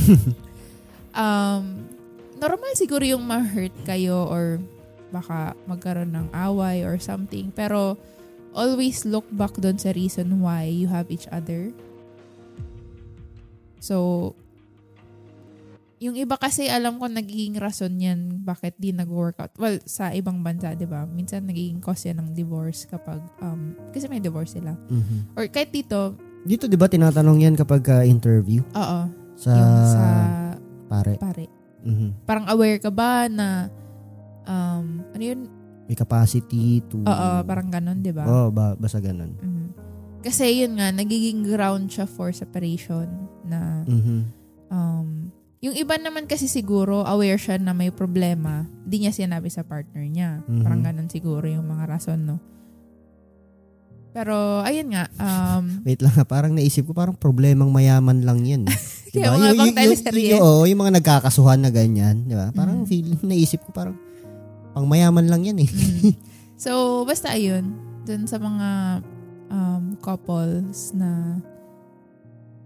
um, normal siguro yung ma-hurt kayo or baka magkaroon ng away or something. Pero, always look back doon sa reason why you have each other. So, yung iba kasi alam ko nagiging rason yan bakit di nag-workout. Well, sa ibang bansa, di ba? Minsan nagiging cause yan ng divorce kapag, um, kasi may divorce sila.
Mhm.
Or kahit dito,
Dito, di ba, tinatanong yan kapag ah, interview
oo,
sa,
sa
pare.
pare.
Mhm.
Parang aware ka ba na, um, ano yun,
may capacity to
Oo, parang ganun, di ba?
Oh, ba, basta ganun.
Mhm. Kasi yun nga, nagiging ground siya for separation na
Mhm.
um, yung iba naman kasi siguro aware siya na may problema, di niya sinabi sa partner niya.
Mhm.
Parang ganun siguro yung mga rason, no? Pero, ayun nga, um,
Wait lang, parang naisip ko parang problemang mayaman lang 'yan. eh.
Kaya mga
Yung-
bang
yung-
teleserye.
yung- Oo, yung mga nagkakasuhan na ganyan, di ba? Parang
Mhm.
feeling naisip ko parang pang mayaman lang 'yan eh.
mm. so, basta ayun, dun sa mga um, couples na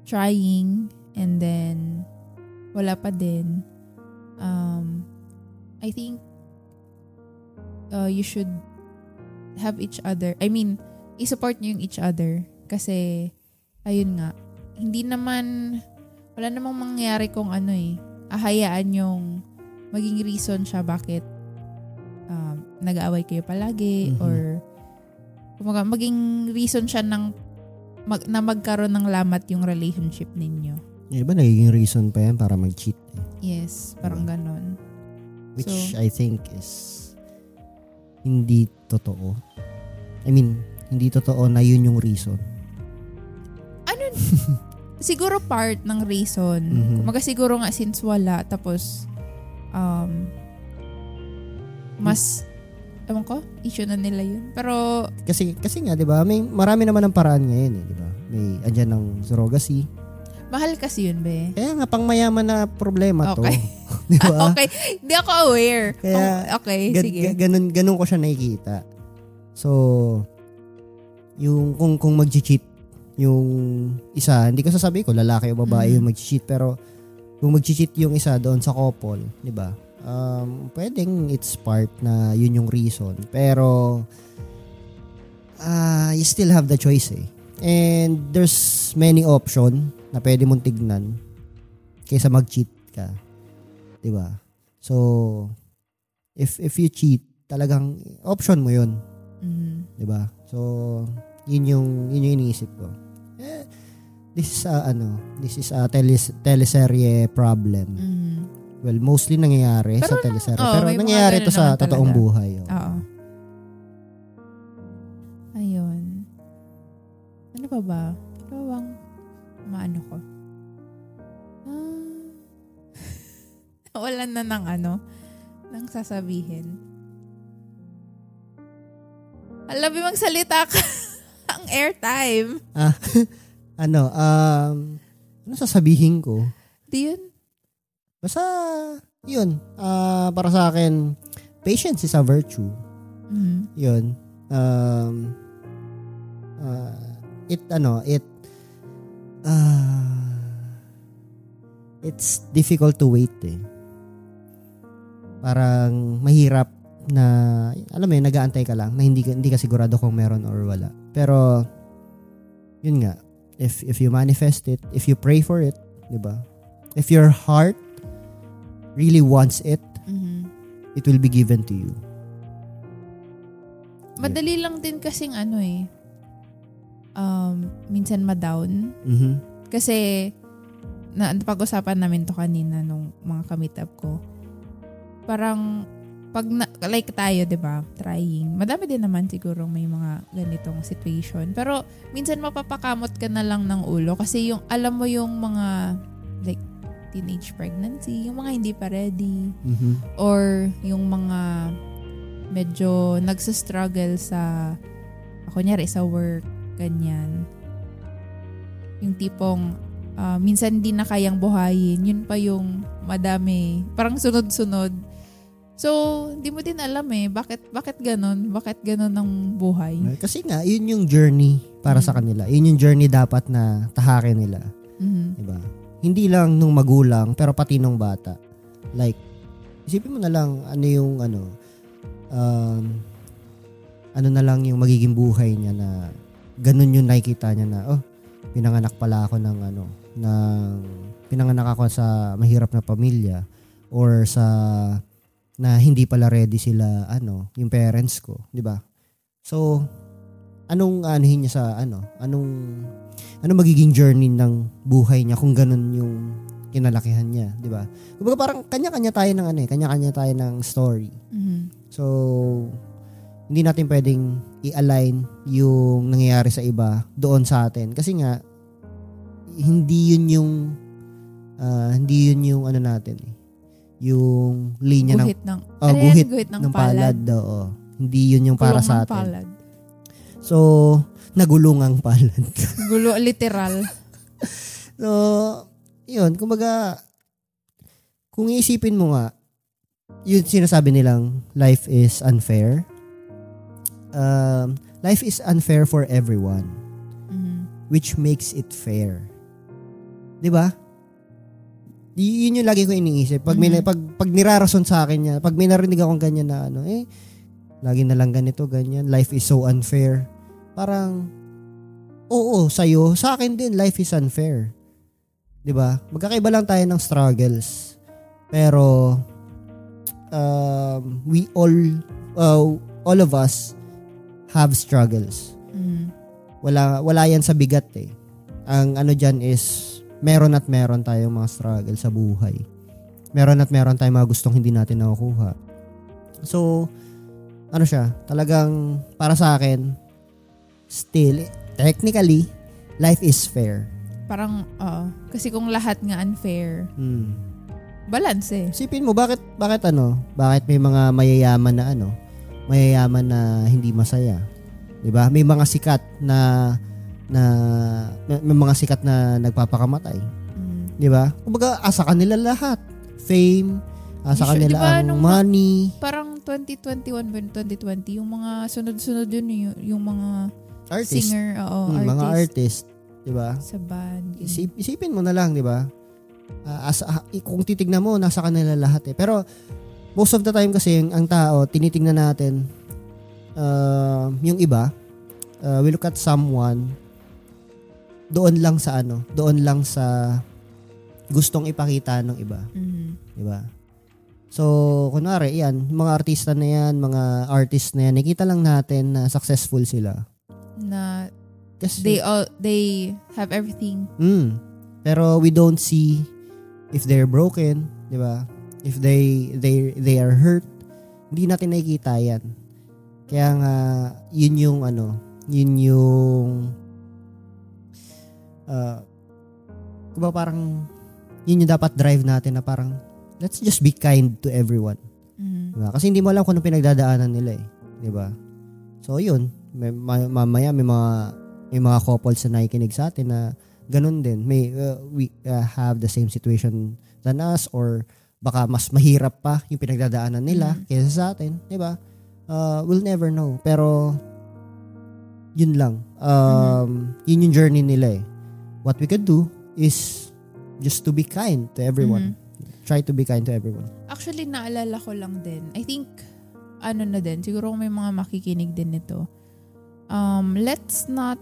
trying and then wala pa din, um, I think uh, you should have each other. I mean, i-support nyo yung each other. Kasi, ayun nga, hindi naman, wala namang mangyayari kung ano eh, ahayaan yung maging reason siya bakit um, nag-aaway kayo palagi
Mhm.
or kumaga, maging reason siya ng mag, na magkaroon ng lamat yung relationship ninyo.
Yung iba nagiging reason pa yan para mag-cheat. eh.
Yes, parang ganon.
Which
So-
I think is hindi totoo. I mean, hindi totoo na yun yung reason.
Ano? siguro part ng reason.
Mhm.
Kumaga siguro nga since wala, tapos um, mas, ewan ko, issue na nila yun. Pero,
Kasi kasi nga 'di ba, may marami naman ng paraan ngayon eh, 'di ba? May andyan ng surrogacy.
mahal kasi yun, be.
Kaya nga pang mayaman na problema to.
Okay.
'Di ba?
okay, hindi ako aware.
Kaya,
Oh, okay,
Ga-
sige.
ga- ganun ganun ko siya nakikita. So yung kung kung mag-cheat yung isa, hindi ko sasabihin ko lalaki o babae
Mhm.
yung mag-cheat pero kung mag-cheat yung isa doon sa couple, 'di ba? Um, pwedeng it's part na yun yung reason. Pero ah you still have the choice eh. And there's many option na pwede mong tignan kaysa mag-cheat ka. 'Di ba? So if if you cheat, talagang option mo 'yun,
Mhm.
'di ba? So yun yung yun yung iniisip ko. Eh, this is a, ano, this is a teles, teleserye problem.
Mhm.
Well, mostly nangyayari
Pero
sa teleserye.
oo,
pero nangyayari
ganun
to sa totoong buhay. oh.
Oo. Ayun. Ano pa ba? Ano bang maano ko? Ah, Nawalan na ng ano, ng sasabihin. Alam mo magsalita ka ang airtime.
Ano, um, ano sasabihin ko?
Di yun?
Basta, yun. ah para sa akin, patience is a virtue.
Mhm.
Yun. Um, ah, it, ano, it, ah, it's difficult to wait eh. Parang mahirap na, alam mo yun, nag-aantay ka lang na hindi, hindi ka sigurado kung meron or wala. Pero, yun nga, if, if you manifest it, if you pray for it, di ba? If your heart really wants it,
Mhm.
it will be given to you.
Madali lang din kasing ano eh. Um, minsan ma-down.
Mhm.
Kasi, na, pag-usapan namin to kanina nung mga kamit up ko. Parang, pag na, like tayo, 'di ba trying, madami din naman siguro may mga ganitong situation. Pero, minsan mapapakamot ka na lang ng ulo kasi yung, alam mo yung mga, like, teenage pregnancy, yung mga hindi pa ready,
Mhm.
or yung mga medyo nagsa-struggle sa, kunyari sa work, ganyan. Yung tipong, ah, minsan hindi na kayang buhayin, yun pa yung madami, parang sunod-sunod. So, hindi mo din alam eh, bakit, bakit ganon? Bakit ganon ang buhay?
Kasi nga, yun yung journey para sa
Mm.
kanila. Yun yung journey dapat na tahakin nila.
Mhm.
Diba? Hindi lang nung magulang, pero pati nung bata. Like, isipin mo na lang, ano yung, ano, um, ano na lang yung magiging buhay niya na ganun yung nakikita niya na, oh, pinanganak pala ako ng, ano, ng, pinanganak ako sa mahirap na pamilya or sa na hindi pala ready sila ano yung parents ko. Di ba? So anong anuhin niya sa ano? Anong ano magiging journey ng buhay niya kung ganun yung kinalakihan niya, 'di ba? Kumbaga parang kanya-kanya tayo ng ano eh, kanya-kanya tayo ng story.
Mhm.
So hindi natin pwedeng i-align yung nangyayari sa iba doon sa atin. Kasi nga, hindi yun yung, uh, hindi yun yung ano natin eh. Yung linya
guhit ng,
ng, oh,
guhit,
guhit,
ng,
ng palad. palad oo. Hindi yun yung para
Gulong
sa atin.
Palad.
So, nagulungang palad.
Gulo, literal.
so, yun, kumbaga, kung iisipin mo nga, yun sinasabi nilang life is unfair. Um, life is unfair for everyone.
Mm-hmm.
Which makes it fair. 'Di ba? Yun yung lagi ko iniisip. Pag, may, mm-hmm. pag, pag nirarason sa akin niya, pag may narinig akong ganyan na ano, eh, lagi na lang ganito, ganyan. Life is so unfair. Parang, oo, sa'yo, sa akin din, life is unfair. 'Di ba? Magkakaiba lang tayo ng struggles. Pero um, we all uh, all of us have struggles.
Mm.
Wala wala yan sa bigat eh. Ang ano diyan is meron at meron tayong mga struggle sa buhay. Meron at meron tayong mga gustong hindi natin nakukuha. So, ano siya, talagang para sa akin, still, technically, life is fair.
Parang, uh, kasi kung lahat nga unfair,
hmm.
balance eh.
Sipin mo, bakit, bakit ano, bakit may mga mayayaman na ano, mayayaman na hindi masaya? 'Di ba? May mga sikat na na may mga sikat na nagpapakamatay.
Mm.
'Di ba? Kumbaga asa kanila lahat. Fame, asa
Sure,
kanila
diba,
ang money.
Parang 2021 ba 2020 yung mga sunod-sunod yun yung, yung mga
artist.
singer, oo,
hmm,
artist.
Mga artist, 'di ba?
Sa band.
Isip, isipin mo na lang, 'di ba? Uh, as, uh, kung titignan mo, nasa kanila lahat eh. Pero most of the time kasi ang, ang tao, tinitingnan natin uh, yung iba, uh, we look at someone doon lang sa ano, doon lang sa gustong ipakita ng iba.
Mm-hmm.
'Di ba? So, kunwari, yan, mga artista na yan, mga artist na yan, nakita lang natin na successful sila.
Na
Kasi,
they all they have everything.
Mm, pero we don't see if they're broken, 'di ba? If they they they are hurt, hindi natin nakikita 'yan. Kaya nga yun yung ano, yun yung uh, diba parang yun yung dapat drive natin na parang let's just be kind to everyone.
Mm-hmm.
Diba? Kasi hindi mo alam kung ano pinagdadaanan nila eh. Diba? So, yun. May, mamaya may mga may mga couples na nakikinig sa atin na ganun din. May, uh, we uh, have the same situation than us or baka mas mahirap pa yung pinagdadaanan nila mm-hmm. kaysa sa atin. Diba? Uh, we'll never know. Pero, yun lang. Um, mm-hmm. Yun yung journey nila eh. What we could do is just to be kind to everyone. Mm-hmm. Try to be kind to everyone.
Actually, naalala ko lang din. I think, ano na din, siguro may mga makikinig din nito. Um, let's not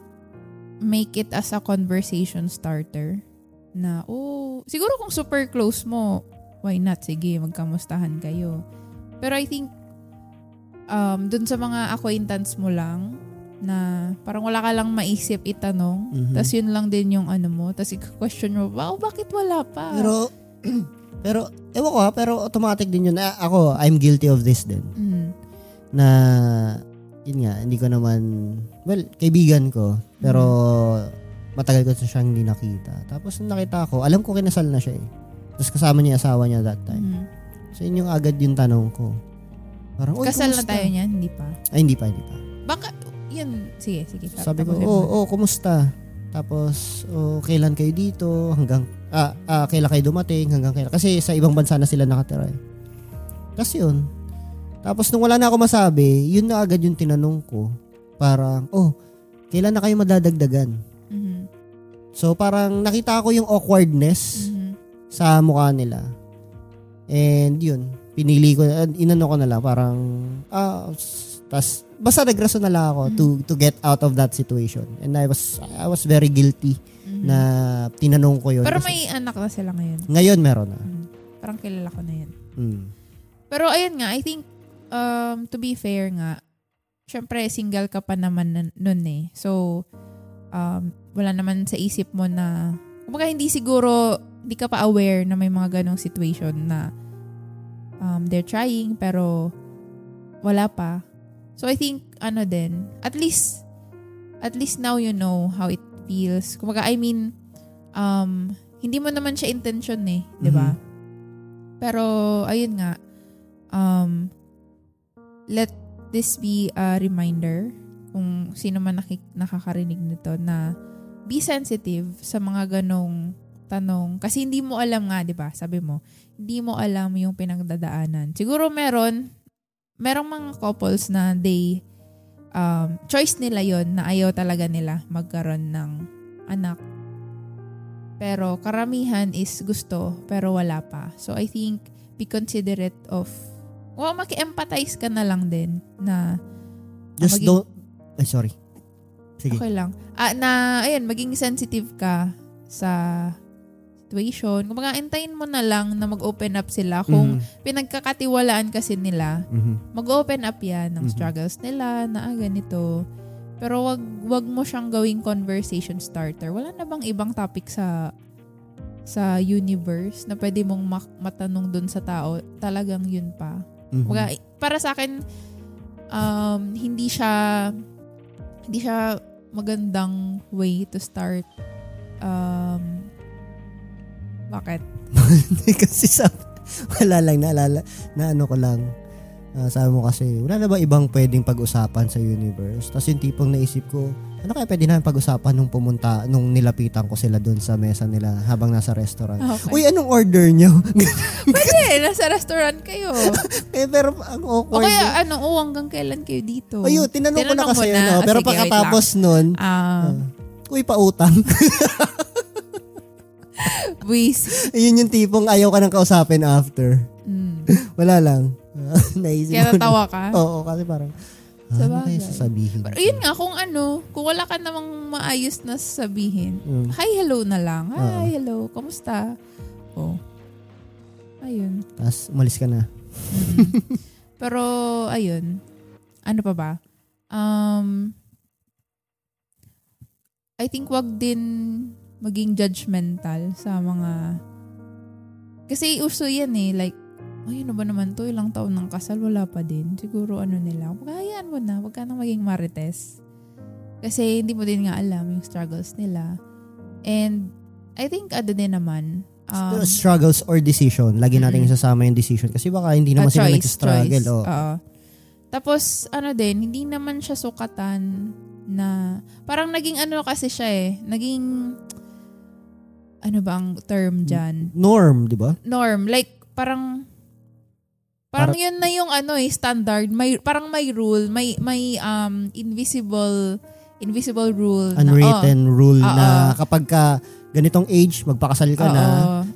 make it as a conversation starter na, oh, siguro kung super close mo, why not? Sige, magkamustahan kayo. Pero I think, um, dun sa mga acquaintance mo lang, na parang wala ka lang maisip itanong. Mm-hmm. Tapos yun lang din yung ano mo. Tapos i-question mo, wow, bakit wala pa?
Pero, pero, ewan ko ha, pero automatic din yun. Ako, I'm guilty of this din.
Mm.
Na, yun nga, hindi ko naman, well, kaibigan ko, pero matagal ko siyang hindi nakita. Tapos nung nakita ko, alam ko kinasal na siya eh. Tapos kasama niya asawa niya that time. Mm. So yun yung agad yung tanong ko. Parang,
Kasal na tayo niyan? Hindi pa?
Ay, hindi pa, hindi pa.
Baka, yun, sige, sige.
Sabi ko, oh, oh, kumusta? Tapos, oh, kailan kayo dito? Hanggang, ah, ah, kailan kayo dumating? Hanggang kailan? Kasi sa ibang bansa na sila nakatira eh. Kasi yun. Tapos nung wala na ako masabi, yun na agad yung tinanong ko. Parang, oh, kailan na kayo madadagdagan?
Mm-hmm.
So parang nakita ko yung awkwardness
mm-hmm.
sa mukha nila. And yun, pinili ko, inano ko na lang, parang, ah, tas basta nagrason na lang ako mm-hmm. to to get out of that situation. And I was I was very guilty mm-hmm. na tinanong ko 'yon.
Pero may anak na sila ngayon.
Ngayon meron na.
Mm-hmm. Parang kilala ko na 'yan.
Mm.
Pero ayun nga, I think um to be fair nga, syempre single ka pa naman noon eh. So um wala naman sa isip mo na kumbaga hindi siguro hindi ka pa aware na may mga ganong situation na um, they're trying pero wala pa So I think, ano din, at least, at least now you know how it feels. Kumbaga, I mean, um, hindi mo naman siya intention eh, di ba? Pero, ayun nga, um, let this be a reminder kung sino man nakik- nakakarinig nito na be sensitive sa mga ganong tanong. Kasi hindi mo alam nga, di ba? Sabi mo, hindi mo alam yung pinagdadaanan. Siguro meron, merong mga couples na they, um, choice nila yon na ayaw talaga nila magkaroon ng anak. Pero karamihan is gusto, pero wala pa. So I think, be considerate of, well, maki-empathize ka na lang din na
Just
maging-
don't, ay sorry. Sige.
Okay lang. Ah, na, ayun, maging sensitive ka sa situation. Kung mga antayin mo na lang na mag-open up sila. Kung
Mhm.
pinagkakatiwalaan kasi nila,
Mhm.
mag-open up yan ng
Mhm.
struggles nila na ah, ganito. Pero wag wag mo siyang gawing conversation starter. Wala na bang ibang topic sa sa universe na pwede mong mak- matanong dun sa tao? Talagang yun pa.
Mhm.
Kumbaga, para sa akin, um, hindi siya hindi siya magandang way to start um, bakit?
kasi sa wala lang naalala na ano ko lang Ah, sabi mo kasi wala na ba ibang pwedeng pag-usapan sa universe tapos yung tipong naisip ko ano kaya pwede namin pag-usapan nung pumunta nung nilapitan ko sila doon sa mesa nila habang nasa restaurant
Ah, Okay.
uy anong order nyo
Pwede, nasa restaurant kayo.
eh pero ang
o
awkward
kaya ano, oh, hanggang kailan kayo dito?
Ayun, tinanong, ko na
Tinanong
kasi
na.
ano,
Ah,
pero
sige,
pagkatapos nun,
Ah,
uy, pautang.
buwis.
Yun yung tipong ayaw ka nang kausapin after.
Mm.
Wala lang. Naisip
Kaya natawa ka?
Oo, kasi parang,
Sa
ano kaya
bagay.
sasabihin?
Pero yun nga, kung ano, kung wala ka namang maayos na sasabihin,
Mm.
hi, hello na lang. Hi,
Oo.
hello, kamusta? Oh. Ayun.
Tapos, umalis ka na.
Mm. Pero, ayun. Ano pa ba? Um, I think wag din maging judgmental sa mga... Kasi uso yan eh. Like, ay, ano ba naman to? Ilang taon ng kasal, wala pa din. Siguro ano nila. Pagkayaan mo na. Huwag ka nang maging marites. Kasi hindi mo din nga alam yung struggles nila. And I think ano din naman. Um,
Struggles or decision. Lagi natin
Mm-mm.
isasama yung decision. Kasi baka hindi naman
Ah,
sila
choice,
nag-struggle.
choice.
Oh.
Tapos, ano din, hindi naman siya sukatan na, parang naging ano kasi siya eh, naging, ano ba ang term dyan?
Norm, di ba?
Norm. Like, parang, parang
Parang-
yun na yung ano eh, standard. May, parang may rule, may, may um, invisible, invisible rule.
Unwritten rule
Oo.
na kapag ka ganitong age, magpakasal ka
na,
na,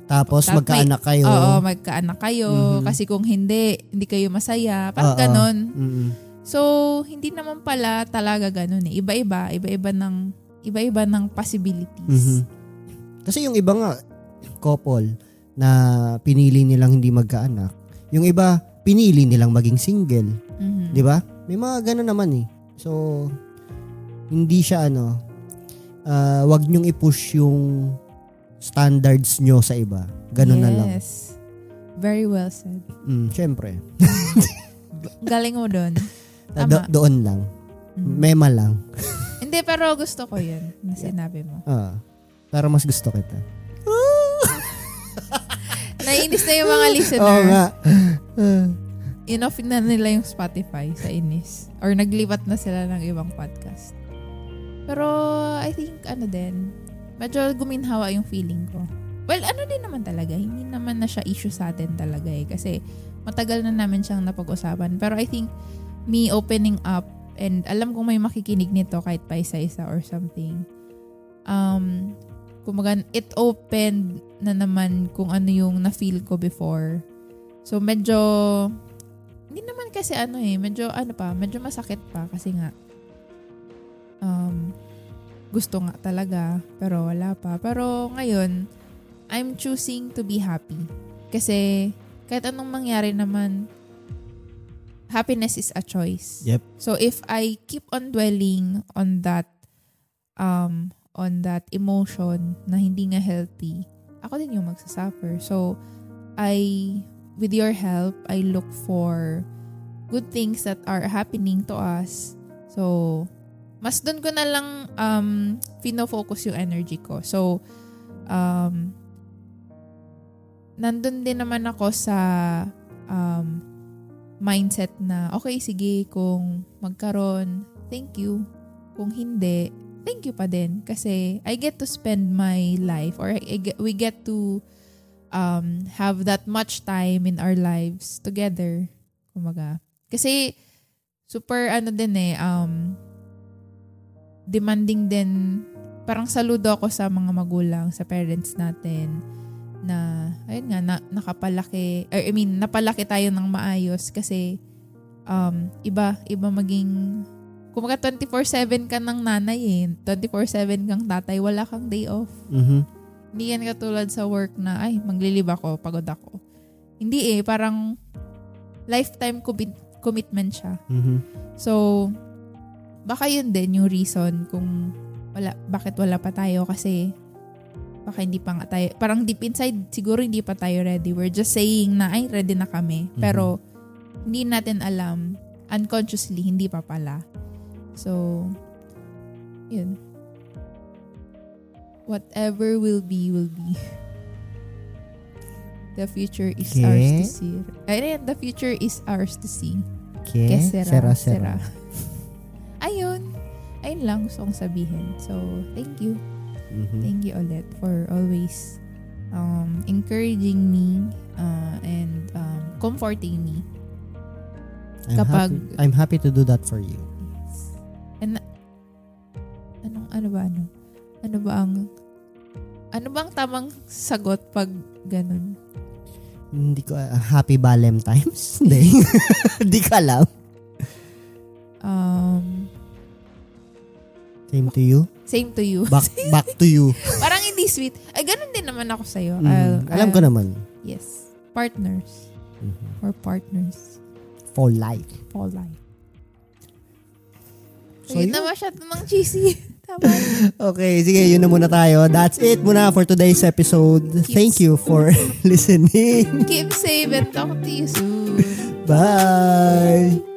tapos
Tap-
magkaanak kayo.
Oo, magkaanak kayo.
Mhm.
Kasi kung hindi, hindi kayo masaya. Parang
Oo.
ganon.
Mm-mm.
So, hindi naman pala talaga ganun eh. Iba-iba, iba-iba ng iba-iba ng possibilities.
Mhm. Kasi yung iba nga, couple, na pinili nilang hindi magkaanak. Yung iba, pinili nilang maging single.
Mhm.
Di ba? May mga ganun naman eh. So, hindi siya ano, ah, wag nyong i-push yung standards nyo sa iba. Ganun na lang.
Yes. Very well said.
Mm, syempre.
Galing mo doon. Tama.
do- doon lang.
Mhm.
Mema lang.
Hindi, pero gusto ko yun na sinabi mo.
Ah, pero mas gusto kita.
Naiinis na yung mga listener.
Oo nga.
Inoff na nila yung Spotify sa inis. Or naglipat na sila ng ibang podcast. Pero, I think, ano din, medyo guminhawa yung feeling ko. Well, ano din naman talaga, hindi naman na siya issue sa atin talaga eh. Kasi, matagal na namin siyang napag-usapan. Pero I think, me opening up, and alam kong may makikinig nito kahit pa isa-isa or something. Um, kumaga, it opened na naman kung ano yung na-feel ko before. So, medyo, hindi naman kasi ano eh, medyo ano pa, medyo masakit pa kasi nga, um, gusto nga talaga, pero wala pa. Pero ngayon, I'm choosing to be happy. Kasi, kahit anong mangyari naman, happiness is a choice.
Yep.
So, if I keep on dwelling on that, um, on that emotion na hindi nga healthy, ako din yung magsasuffer. So, I, with your help, I look for good things that are happening to us. So, mas doon ko na lang um, fino-focus yung energy ko. So, um, nandun din naman ako sa um, mindset na, okay, sige, kung magkaroon, thank you. Kung hindi, thank you pa din. Kasi I get to spend my life or I get, we get to um, have that much time in our lives together. Kumaga. Kasi super ano din eh, um, demanding din, parang saludo ako sa mga magulang, sa parents natin na, ayun nga, na, nakapalaki, or I mean, napalaki tayo ng maayos kasi um, iba, iba maging, kumaga 24-7 ka ng nanay eh, 24-7 kang tatay, wala kang day off.
Mhm.
Hindi yan katulad sa work na, ay, maglilib ako, pagod ako. Hindi eh, parang lifetime commit- commitment siya.
Mhm.
So, baka yun din yung reason kung wala, bakit wala pa tayo kasi baka hindi pa nga tayo, parang deep inside, siguro hindi pa tayo ready. We're just saying na, ay, ready na kami. Pero, hindi natin alam, unconsciously, hindi pa pala. So, yun. Whatever will be, will be. The future is
Okay.
ours to see. Ayun, the future is ours to see. Que sera,
Sera,
sera.
sera.
Ayun. Ayun lang gusto kong sabihin. So, thank you.
Mhm.
Thank you ulit for always um, encouraging me uh, and um, comforting me.
I'm
kapag-
happy, I'm happy to do that for you.
Ba ano? Ano ba ang ano ba ang tamang sagot pag ganun?
Hindi ko, ah, happy Valentine's? Hindi. Hindi ka alam.
Um,
Same to you.
same to you.
Back, back to you.
Parang hindi sweet. Ay, ganun din naman ako sa'yo.
Mm,
I'll-
alam ko naman.
Yes. Partners.
Mhm.
Or partners.
For life.
For life.
So,
Ayun
yun.
na masyado ng cheesy. Tama.
Okay, sige, yun na muna tayo. That's it muna for today's episode. Thank you for listening.
Keep safe and talk to you soon.
Bye!